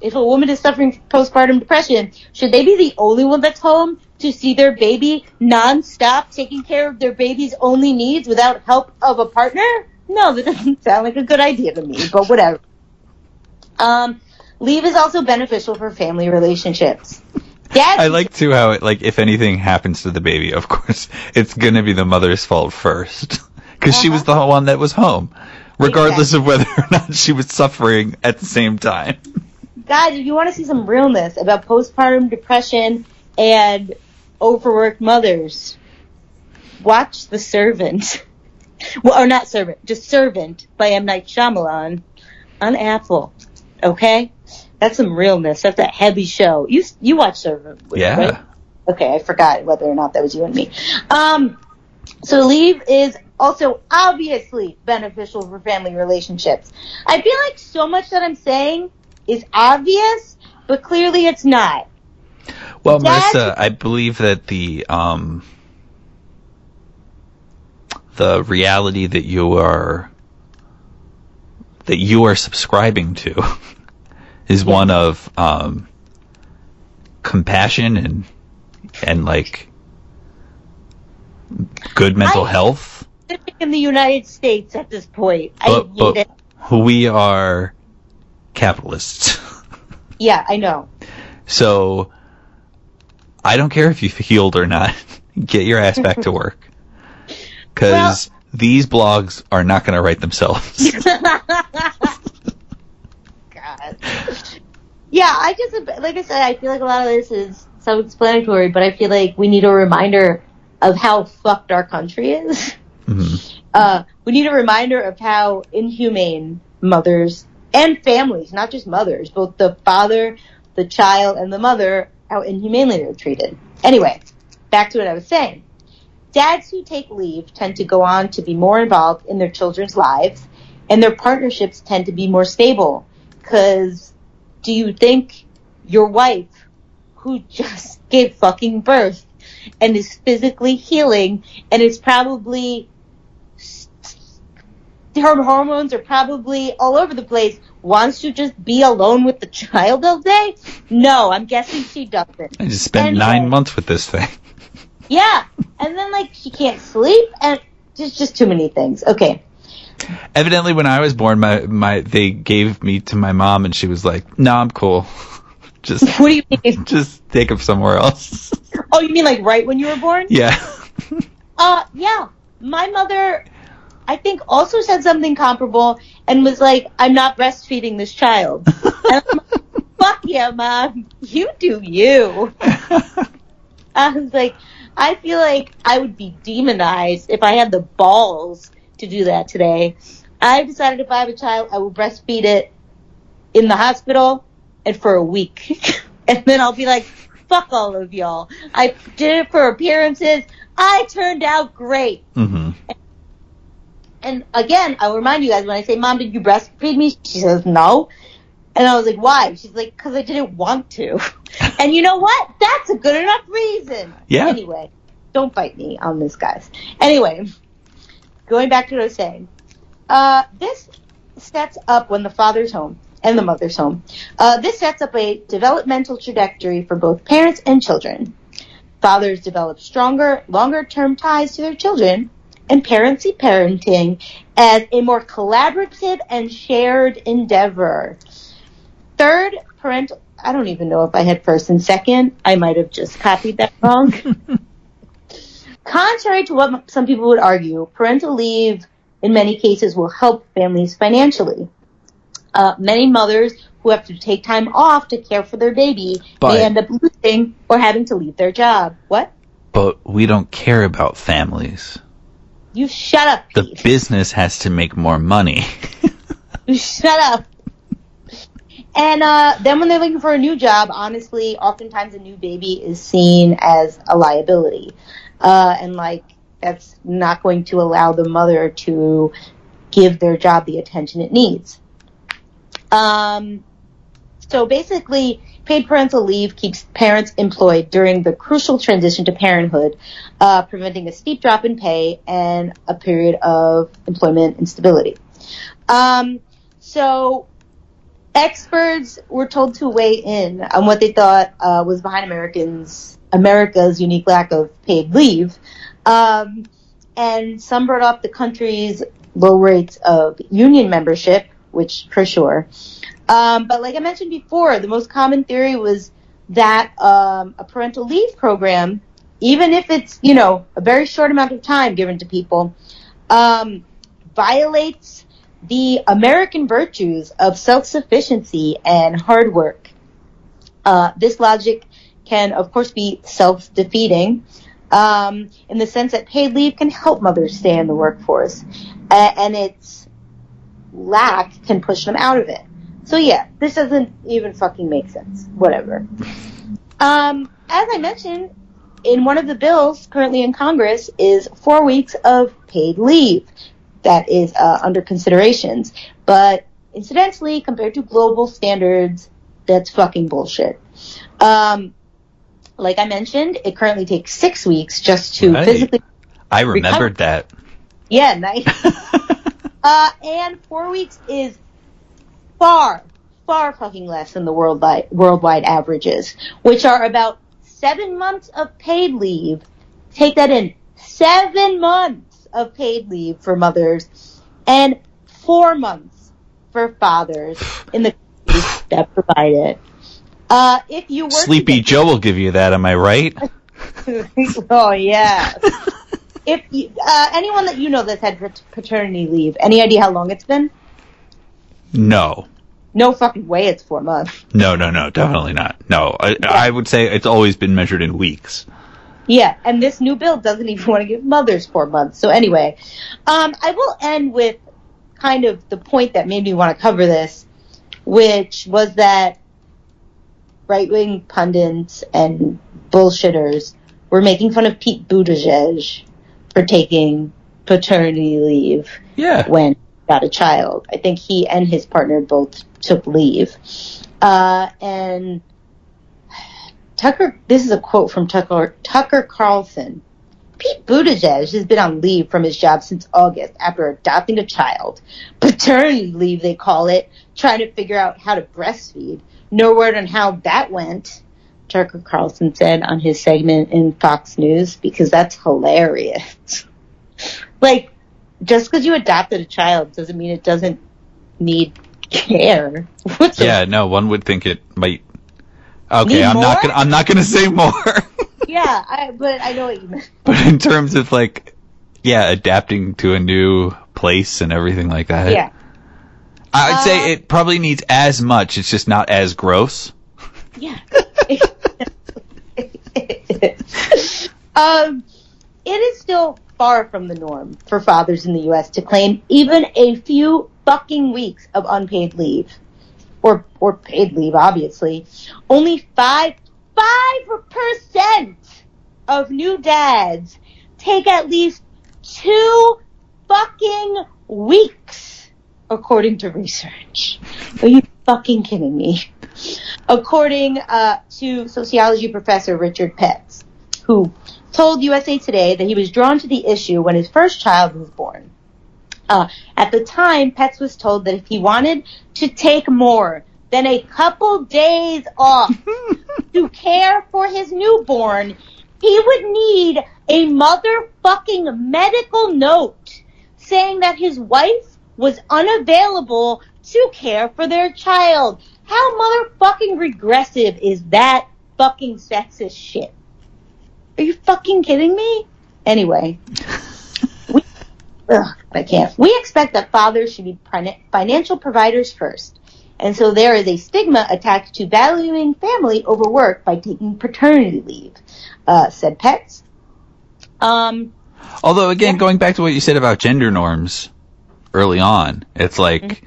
if a woman is suffering postpartum depression, should they be the only one that's home to see their baby non-stop taking care of their baby's only needs without help of a partner? No, that doesn't sound like a good idea to me, but whatever. Um, leave is also beneficial for family relationships. Dad, I like too how it like if anything happens to the baby, of course it's gonna be the mother's fault first, because she was the one that was home, regardless of whether or not she was suffering at the same time. guys, if you want to see some realness about postpartum depression and overworked mothers, watch The Servant. Well, or not Servant, just Servant by M. Night Shyamalan on Apple. Okay? That's some realness. That's a heavy show. You you watch Servant, Yeah. right? Okay, I forgot whether or not that was you and me. Um, so leave is also obviously beneficial for family relationships. I feel like so much that I'm saying is obvious, but clearly it's not. Well, Dad- Marissa, I believe that the um the reality that you are that you are subscribing to is one of um compassion and and like good mental I- health. Living in the United States at this point, I But, need but it. we are capitalists. Yeah, I know. So I don't care if you've healed or not. Get your ass back to work. Cause these blogs are not going to write themselves. God. Yeah, I just like I said, I feel like a lot of this is self-explanatory, but I feel like we need a reminder of how fucked our country is. Mhm. Uh, we need a reminder of how inhumane mothers and families, not just mothers, both the father, the child, and the mother, how inhumanely they're treated. Anyway, back to what I was saying. Dads who take leave tend to go on to be more involved in their children's lives, and their partnerships tend to be more stable. Cause do you think your wife, who just gave fucking birth and is physically healing and is probably her hormones are probably all over the place, wants to just be alone with the child all day? No, I'm guessing she doesn't. I just spent Anyway. nine months with this thing. Yeah, and then like she can't sleep, and there's just too many things. Okay, Evidently, when I was born, my my they gave me to my mom, and she was like, "No, I'm cool. just what do you mean? just take him somewhere else." Oh, you mean like right when you were born? yeah. Uh, yeah. My mother, I think, also said something comparable and was like, "I'm not breastfeeding this child." and I'm like, Fuck yeah, mom. You do you. I was like, I feel like I would be demonized if I had the balls to do that today. I've decided if I have a child, I will breastfeed it in the hospital and for a week. and then I'll be like, fuck all of y'all. I did it for appearances. I turned out great. hmm And again, I'll remind you guys when I say, Mom, did you breastfeed me? She says, No. And I was like, Why? She's like, Because I didn't want to. and you know what? That's a good enough reason. Yeah. Anyway, don't fight me on this, guys. Anyway, going back to what I was saying. Uh, this sets up when the father's home and the mother's home. Uh, this sets up a developmental trajectory for both parents and children. Fathers develop stronger, longer term ties to their children, and parents see parenting as a more collaborative and shared endeavor. Third, parental, I don't even know if I had first and second. I might have just copied that wrong. Contrary to what some people would argue, parental leave in many cases will help families financially. Uh, many mothers who have to take time off to care for their baby But- may end up losing or having to leave their job. What? But we don't care about families. You shut up, The business has to make more money. You shut up. And uh, then when they're looking for a new job, honestly, oftentimes a new baby is seen as a liability. Uh, and like that's not going to allow the mother to give their job the attention it needs. Um, so basically, paid parental leave keeps parents employed during the crucial transition to parenthood, uh, preventing a steep drop in pay and a period of employment instability. Um, so experts were told to weigh in on what they thought uh, was behind Americans America's unique lack of paid leave, um, and some brought up the country's low rates of union membership, which for sure. Um, but like I mentioned before, the most common theory was that um, a parental leave program, even if it's you know a very short amount of time given to people, um, violates the American virtues of self-sufficiency and hard work. Uh, this logic can, of course, be self-defeating um, in the sense that paid leave can help mothers stay in the workforce, and its lack can push them out of it. So yeah, this doesn't even fucking make sense. Whatever. Um, as I mentioned, in one of the bills currently in Congress is four weeks of paid leave that is uh, under considerations. But incidentally, compared to global standards, that's fucking bullshit. Um, like I mentioned, it currently takes six weeks just to Right. physically. I remembered that. Yeah, nice. uh, and four weeks is far, far fucking less than the worldwide worldwide averages, which are about seven months of paid leave. Take that in, seven months of paid leave for mothers, and four months for fathers in the countries that provide it. Uh, if you were Sleepy Joe will give you that. Am I right? oh yeah. if you, uh, anyone that you know that's had paternity leave, any idea how long it's been? No. No fucking way it's four months. No, no, no, definitely not. No, I, I would say it's always been measured in weeks. Yeah, and this new bill doesn't even want to give mothers four months. So anyway, um, I will end with kind of the point that made me want to cover this, which was that right wing pundits and bullshitters were making fun of Pete Buttigieg for taking paternity leave Yeah. when he got a child. I think he and his partner both took leave. Uh, and Tucker, this is a quote from Tucker, Tucker Carlson. Pete Buttigieg has been on leave from his job since August after adopting a child. Paternity leave, they call it, trying to figure out how to breastfeed. No word on how that went, Tucker Carlson said on his segment in Fox News, because that's hilarious. like, just because you adopted a child doesn't mean it doesn't need care. Yeah, no, one would think it might. Okay, Need I'm not gonna. I'm not gonna say more. yeah, I, but I know what you meant. but in terms of like, yeah, adapting to a new place and everything like that. Yeah. I'd Uh, say it probably needs as much. It's just not as gross. Yeah. um, it is still far from the norm for fathers in the U.S. to claim even a few fucking weeks of unpaid leave. Or, or paid leave, obviously. Only five, five percent of new dads take at least two fucking weeks, according to research. Are you fucking kidding me? According uh, to sociology professor Richard Petts, who told USA Today that he was drawn to the issue when his first child was born. Uh, at the time, Petts was told that if he wanted to take more than a couple days off to care for his newborn, he would need a motherfucking medical note saying that his wife was unavailable to care for their child. How motherfucking regressive is that fucking sexist shit? Are you fucking kidding me? Anyway. We, ugh, I can't. We expect that fathers should be financial providers first. And so there is a stigma attached to valuing family over work by taking paternity leave, uh, said Petts. Um, Although again, going back to what you said about gender norms early on, it's like, Mm-hmm.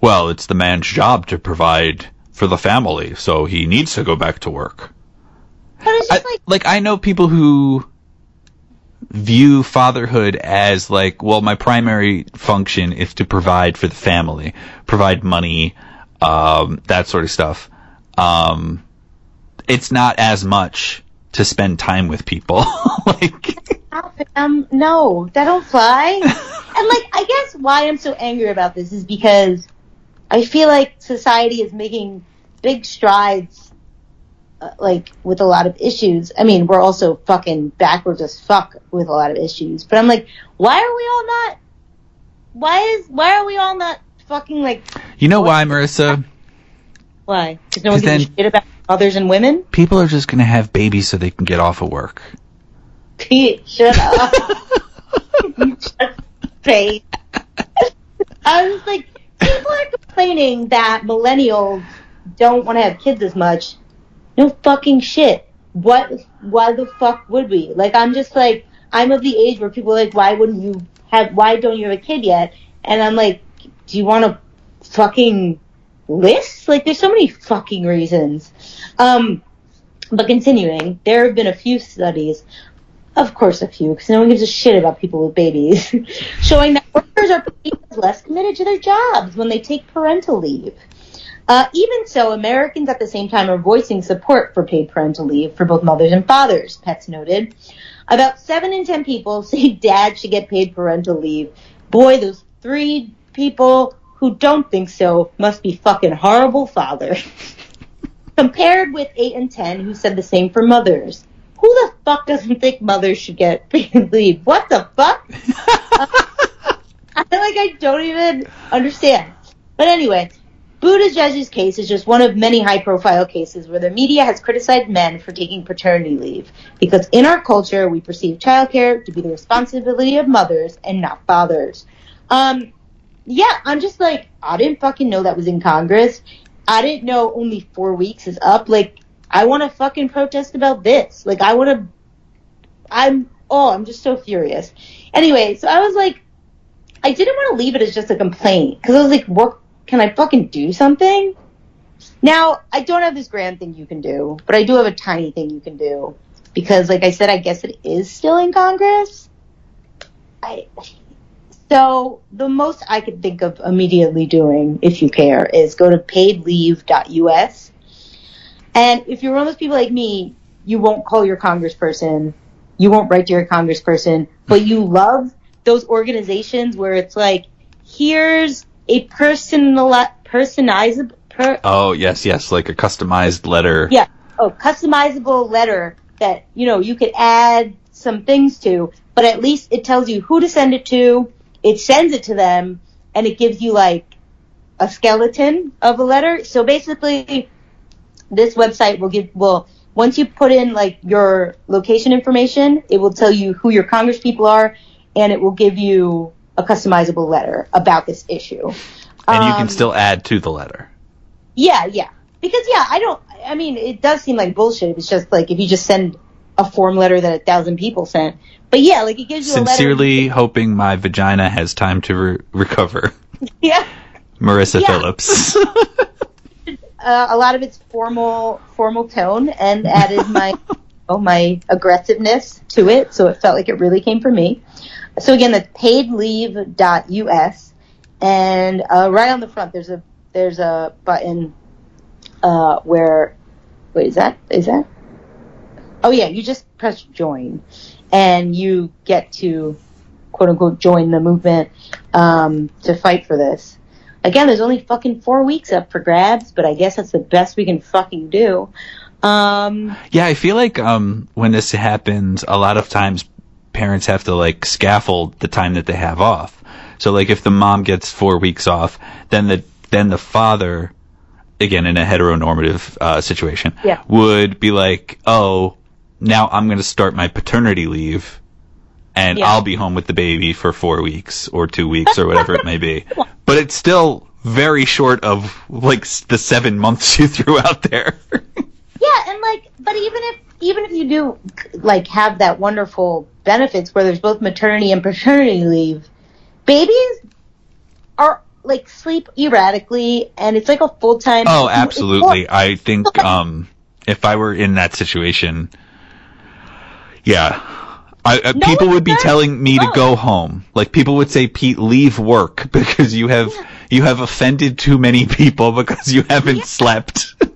well, it's the man's job to provide for the family, so he needs to go back to work. But it's just I, like, like I know people who view fatherhood as like, well, my primary function is to provide for the family, provide money, um, that sort of stuff. Um, it's not as much to spend time with people. like, Um, no, that don't fly. and like, I guess why I'm so angry about this is because I feel like society is making big strides, Uh, like with a lot of issues. I mean, we're also fucking backwards as fuck with a lot of issues. But I'm like, why are we all not? Why is why are we all not fucking like? you know why, Marissa? Why? Because no one gives a shit about mothers and women. People are just gonna have babies so they can get off of work. Pete, shut up. you just face. I was like, people are complaining that millennials don't want to have kids as much. No fucking shit. What? Why the fuck would we? Like, I'm just like, I'm of the age where people are like, why wouldn't you have? Why don't you have a kid yet? And I'm like, do you want to fucking list? Like, there's so many fucking reasons. Um, but continuing, there have been a few studies of course, a few, because no one gives a shit about people with babies, showing that workers are less committed to their jobs when they take parental leave. Uh, even so, Americans at the same time are voicing support for paid parental leave for both mothers and fathers, Petts noted. About 7 in 10 people say dad should get paid parental leave. Boy, those three people who don't think so must be fucking horrible fathers. Compared with 8 and 10 who said the same for mothers who the fuck doesn't think mothers should get paid leave? What the fuck? I feel like I don't even understand. But anyway, Buttigieg's case is just one of many high-profile cases where the media has criticized men for taking paternity leave because in our culture we perceive childcare to be the responsibility of mothers and not fathers. Um, yeah, I'm just like I didn't fucking know that was in Congress. I didn't know only four weeks is up. Like I want to fucking protest about this. Like, I want to, I'm, oh, I'm just so furious. Anyway, so I was like, I didn't want to leave it as just a complaint because I was like, what, can I fucking do something? Now, I don't have this grand thing you can do, but I do have a tiny thing you can do because, like I said, I guess it is still in Congress. I, so the most I could think of immediately doing, if you care, is go to paidleave.us and if you're one of those people like me, you won't call your congressperson, you won't write to your congressperson, but you love those organizations where it's like, here's a personal, personizable, per, Oh yes, yes, like a customized letter. yeah, oh, customizable letter that, you know, you could add some things to, but at least it tells you who to send it to, it sends it to them, and it gives you like a skeleton of a letter. So basically, this website will give will once you put in like your location information, it will tell you who your congresspeople are, and it will give you a customizable letter about this issue. And you Um, can still add to the letter. yeah, yeah. Because yeah, I don't. I mean, it does seem like bullshit. if It's just like if you just send a form letter that a thousand people sent. But yeah, like it gives you Sincerely hoping my vagina has time to re- recover. Yeah. Marissa Yeah. Phillips. uh, a lot of its formal formal tone and added my my aggressiveness to it, so it felt like it really came from me. So again, that's paidleave.us, and uh, right on the front there's a there's a button uh, where wait is that is that oh yeah you just press join and you get to quote unquote join the movement um, to fight for this. Again, there's only fucking four weeks up for grabs, but I guess that's the best we can fucking do. Um, yeah, I feel like um, when this happens, a lot of times parents have to like scaffold the time that they have off. So like if the mom gets four weeks off, then the then the father, again in a heteronormative uh, situation, Yeah. would be like, oh, now I'm going to start my paternity leave. And Yeah. I'll be home with the baby for four weeks or two weeks or whatever it may be. But it's still very short of like the seven months you threw out there. yeah, and like, but even if even if you do like have that wonderful benefits where there's both maternity and paternity leave, babies are like sleep erratically, and it's like a full time. Oh, absolutely. I think um, if I were in that situation, yeah, I, uh, No people would be telling me to go home. Like people would say, Pete, leave work because you have you have offended too many people because you haven't Yeah. slept.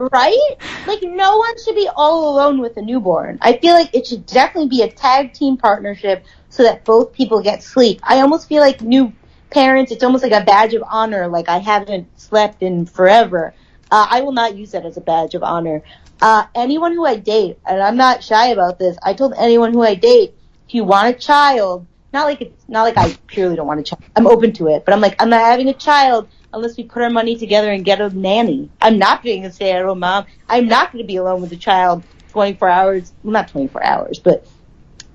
Right? Like no one should be all alone with a newborn. I feel like it should definitely be a tag team partnership so that both people get sleep. I almost feel like new parents, it's almost like a badge of honor, like I haven't slept in forever. Uh, I will not use that as a badge of honor. Uh, anyone who I date, and I'm not shy about this, I told anyone who I date, if you want a child, not like it's not like I purely don't want a child. I'm open to it, but I'm like I'm not having a child unless we put our money together and get a nanny. I'm not being a stay-at-home mom. I'm not going to be alone with a child 24 hours. Well, not 24 hours, but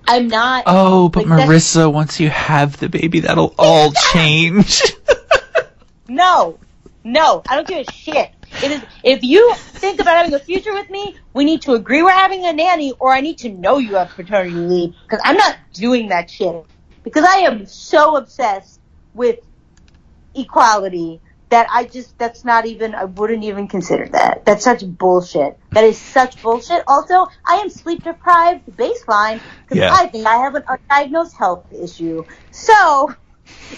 I'm not. Oh, but Like, Marissa, once you have the baby, that'll all change. No, no, I don't give a shit. It is if you think about having a future with me, we need to agree we're having a nanny, or I need to know you have paternity leave because I'm not doing that shit. Because I am so obsessed with equality that I just that's not even I wouldn't even consider that. That's such bullshit. That is such bullshit. Also, I am sleep deprived baseline because Yeah. I think I have an undiagnosed health issue. So,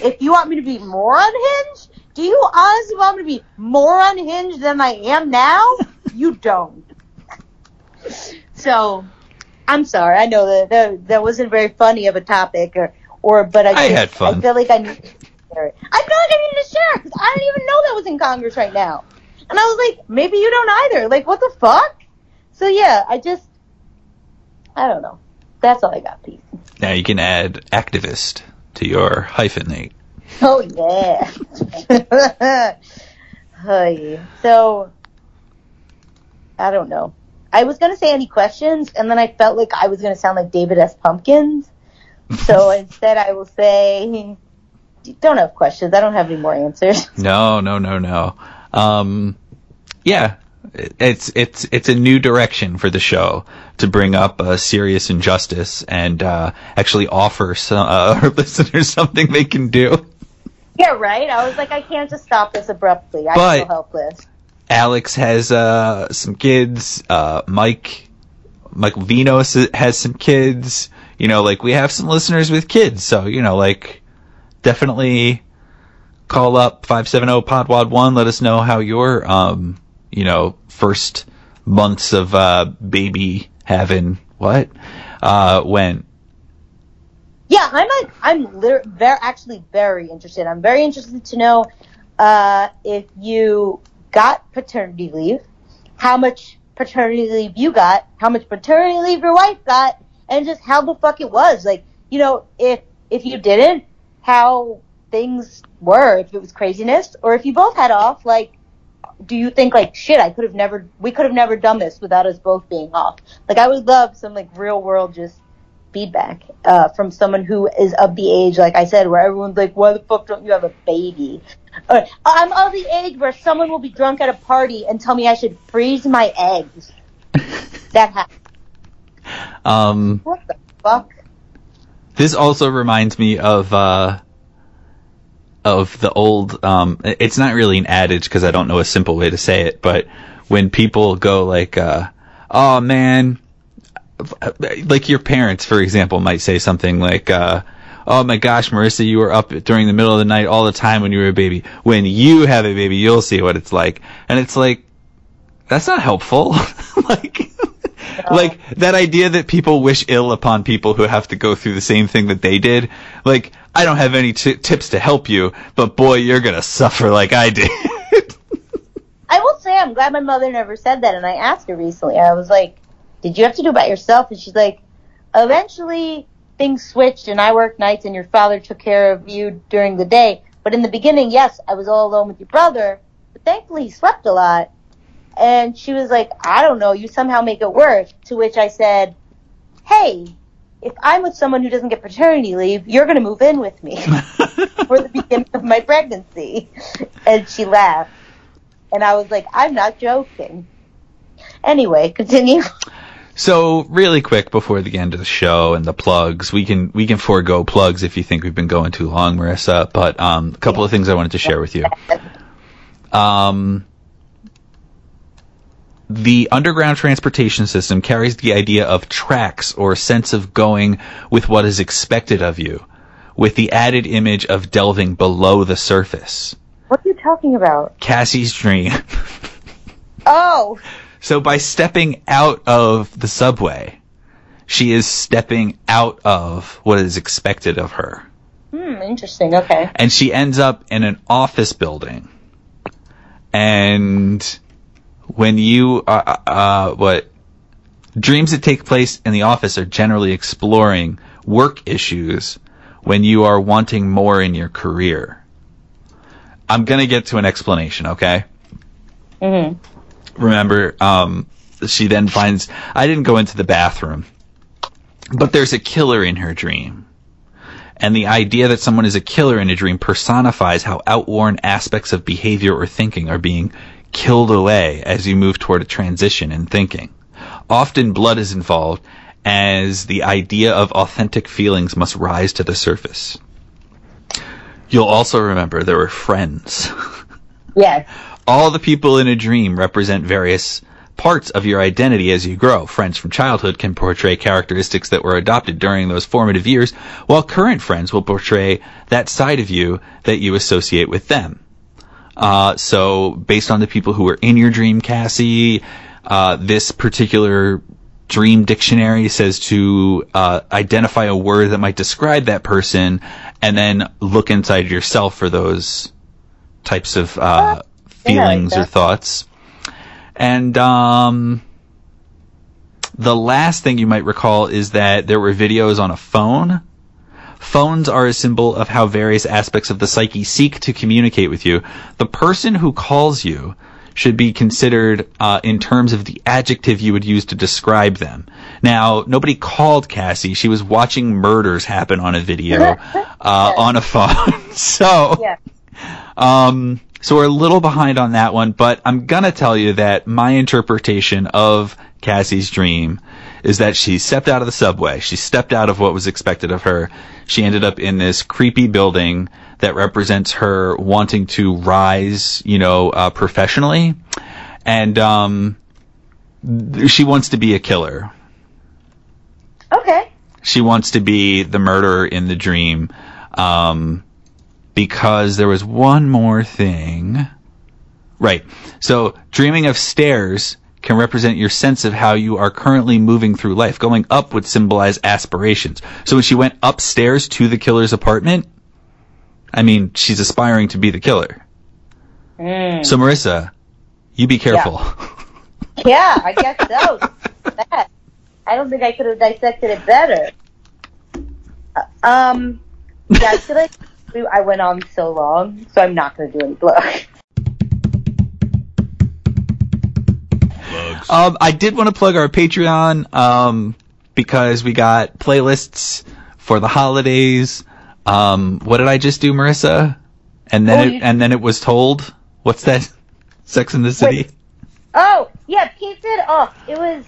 if you want me to be more unhinged, do you honestly want me to be more unhinged than I am now? you don't. So, I'm sorry. I know that that, that wasn't very funny of a topic, or or but I, I had fun. I feel like I need to share it. I feel like I need to share because I didn't even know that was in Congress right now, and I was like, maybe you don't either. Like, what the fuck? So yeah, I just I don't know. That's all I got, Pete. now you can add activist to your hyphenate. Oh yeah. Hey. So I don't know. I was gonna say any questions, and then I felt like I was gonna sound like David S. Pumpkins. So instead, I will say, don't have questions. I don't have any more answers. No, no, no, no. Um, yeah, it's it's it's a new direction for the show to bring up a serious injustice and uh, actually offer some, uh, our listeners something they can do. Yeah, right. I was like, I can't just stop this abruptly. I But- feel helpless. Alex has uh, some kids. Uh, Mike Michael Vinos has some kids. You know, like we have some listeners with kids, so you know, like definitely call up five seven zero podwad one. Let us know how your um you know first months of uh baby having what uh went. Yeah, I'm like, I'm very, actually very interested. I'm very interested to know uh, if you got paternity leave, how much paternity leave you got, how much paternity leave your wife got, and just how the fuck it was. Like, you know, if if you didn't, how things were, if it was craziness, or if you both had off, like, do you think like shit? I could have never, we could have never done this without us both being off. Like, I would love some like real world just feedback uh, from someone who is of the age, like I said, where everyone's like, "Why the fuck don't you have a baby?" Or, I'm of the age where someone will be drunk at a party and tell me I should freeze my eggs. that happens. Um, What the fuck? This also reminds me of uh, of the old. Um, it's not really an adage because I don't know a simple way to say it, but when people go like, uh, "Oh man," like your parents, for example, might say something like, uh, "Oh my gosh, Marissa, you were up during the middle of the night all the time when you were a baby. When you have a baby, you'll see what it's like." And it's like, that's not helpful. like. Like that idea that people wish ill upon people who have to go through the same thing that they did. Like I don't have any t- tips to help you, but boy, you're gonna suffer like I did. I will say I'm glad my mother never said that, and I asked her recently. I was like, "Did you have to do it by yourself?" And she's like, "Eventually, things switched, and I worked nights, and your father took care of you during the day. But in the beginning, yes, I was all alone with your brother. But thankfully, he slept a lot." And she was like, "I don't know. You somehow make it work." To which I said, "Hey." If I'm with someone who doesn't get paternity leave, you're going to move in with me for the beginning of my pregnancy. And she laughed. And I was like, I'm not joking. Anyway, continue. so really quick before the end of the show and the plugs, we can we can forego plugs if you think we've been going too long, Marissa. But um, a couple of things I wanted to share with you. Um, the underground transportation system carries the idea of tracks or sense of going with what is expected of you, with the added image of delving below the surface. What are you talking about? Cassie's dream. Oh, so by stepping out of the subway, she is stepping out of what is expected of her. hmm, interesting. Okay. and she ends up in an office building. And when you uh, uh, what dreams that take place in the office are generally exploring work issues when you are wanting more in your career. I'm gonna get to an explanation, okay? hmm remember, um, she then finds, I didn't go into the bathroom, but there's a killer in her dream. And the idea that someone is a killer in a dream personifies how outworn aspects of behavior or thinking are being killed away as you move toward a transition in thinking. Often blood is involved as the idea of authentic feelings must rise to the surface. You'll also remember there were friends. Yes. All the people in a dream represent various parts of your identity as you grow. Friends from childhood can portray characteristics that were adopted during those formative years, while current friends will portray that side of you that you associate with them. Uh, so, based on the people who were in your dream, Cassie, uh, this particular dream dictionary says to uh, identify a word that might describe that person, and then look inside yourself for those types of uh, feelings or thoughts. And um, the last thing you might recall is that there were videos on a phone. Phones are a symbol of how various aspects of the psyche seek to communicate with you. The person who calls you should be considered uh, in terms of the adjective you would use to describe them. Now, nobody called Cassie. She was watching murders happen on a video uh, on a phone. so, Yeah. um, so we're a little behind on that one, but I'm gonna tell you that my interpretation of Cassie's dream is that she stepped out of the subway. She stepped out of what was expected of her. She ended up in this creepy building that represents her wanting to rise, you know, uh, professionally. And, um, she wants to be a killer. Okay. She wants to be the murderer in the dream. Um, because there was one more thing. Right. So, dreaming of stairs can represent your sense of how you are currently moving through life. Going up would symbolize aspirations. So when she went upstairs to the killer's apartment, I mean, she's aspiring to be the killer. Mm. So Marissa, you be careful. Yeah, I guess so. I don't think I could have dissected it better. Uh, Um, yeah, I feel like I went on so long, so I'm not going to do any blog. Um, I did want to plug our Patreon um, because we got playlists for the holidays. Um, what did I just do, Marissa? And then Oh, it, you- and then it was told. What's that? Sex in the City. Wait. Oh, yeah, Pete did. Oh, it was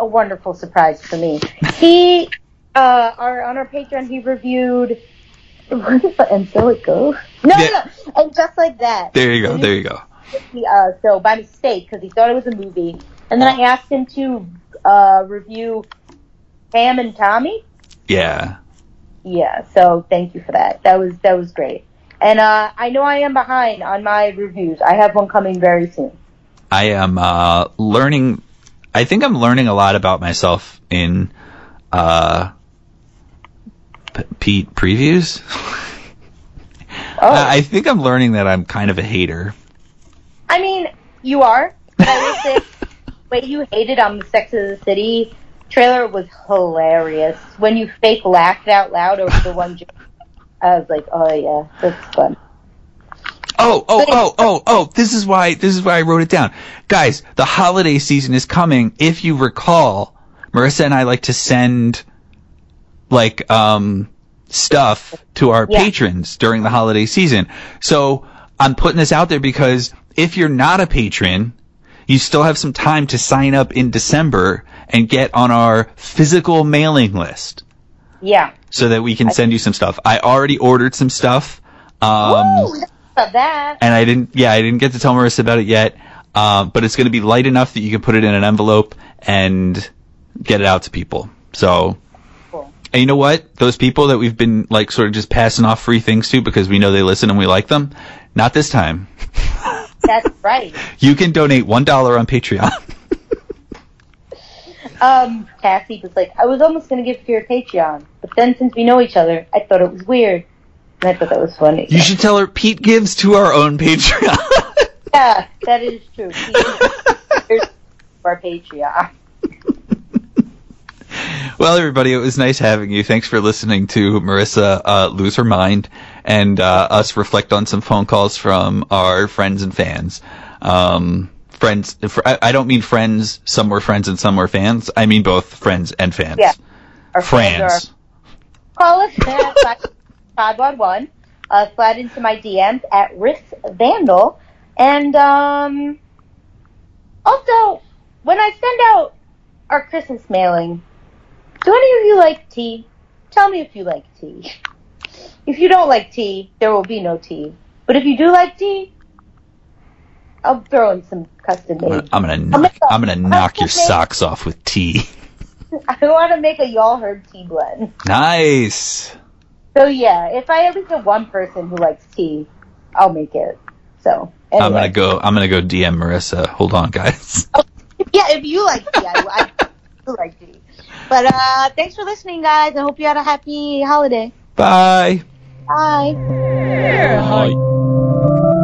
a wonderful surprise for me. He, uh, our, on our Patreon, he reviewed, what is the, and so it goes? No, Yeah. no, no, and just like that. There you go. There you go. Uh, so by mistake, because he thought it was a movie. And then I asked him to, uh, review Pam and Tommy. Yeah. Yeah, so thank you for that. That was, that was great. And, uh, I know I am behind on my reviews. I have one coming very soon. I am uh, learning. I think I'm learning a lot about myself in uh, p- Pete previews. Oh. I think I'm learning that I'm kind of a hater. I mean, you are. But I will say, the way you hated on the Sex of the City trailer was hilarious. When you fake laughed out loud over the one joke, I was like, oh yeah, that's fun. Oh, oh, oh, oh, oh! This is why. This is why I wrote it down, guys. The holiday season is coming. If you recall, Marissa and I like to send like um stuff to our Yeah. patrons during the holiday season. So I'm putting this out there because if you're not a patron, you still have some time to sign up in December and get on our physical mailing list Yeah. so that we can send you some stuff. I already ordered some stuff. Um, Woo! That. and I didn't, yeah, I didn't get to tell Marissa about it yet. Um, but it's going to be light enough that you can put it in an envelope and get it out to people. So, Cool. and you know what? Those people that we've been like sort of just passing off free things to because we know they listen and we like them, not this time. That's right. You can donate one dollar on Patreon. Um, Cassie was like, I was almost going to give to your Patreon, but then since we know each other, I thought it was weird. And I thought that was funny. You should tell her Pete gives to our own Patreon. Yeah, that is true. Our Patreon. well, everybody, it was nice having you. Thanks for listening to Marissa uh, lose her mind and uh, us reflect on some phone calls from our friends and fans. Um, friends, I I don't mean friends. Some were friends and some were fans. I mean both friends and fans. Yeah. Our Friends. call us at Pod One. Uh, slide into my DMs at Riss Vandal, and um, also when I send out our Christmas mailing, do any of you like tea? Tell me if you like tea. If you don't like tea, there will be no tea. But if you do like tea, I'll throw in some custom I'm gonna, I'm gonna, knock, I'm gonna knock your socks off with tea. I want to make a y'all herb tea blend. Nice. So yeah, if I at least have one person who likes tea, I'll make it. So I'm gonna go. I'm gonna go DM Marissa. Hold on, guys. Yeah, if you like tea, I, I do like tea. But uh, thanks for listening, guys. I hope you had a happy holiday. Bye. Bye. Bye.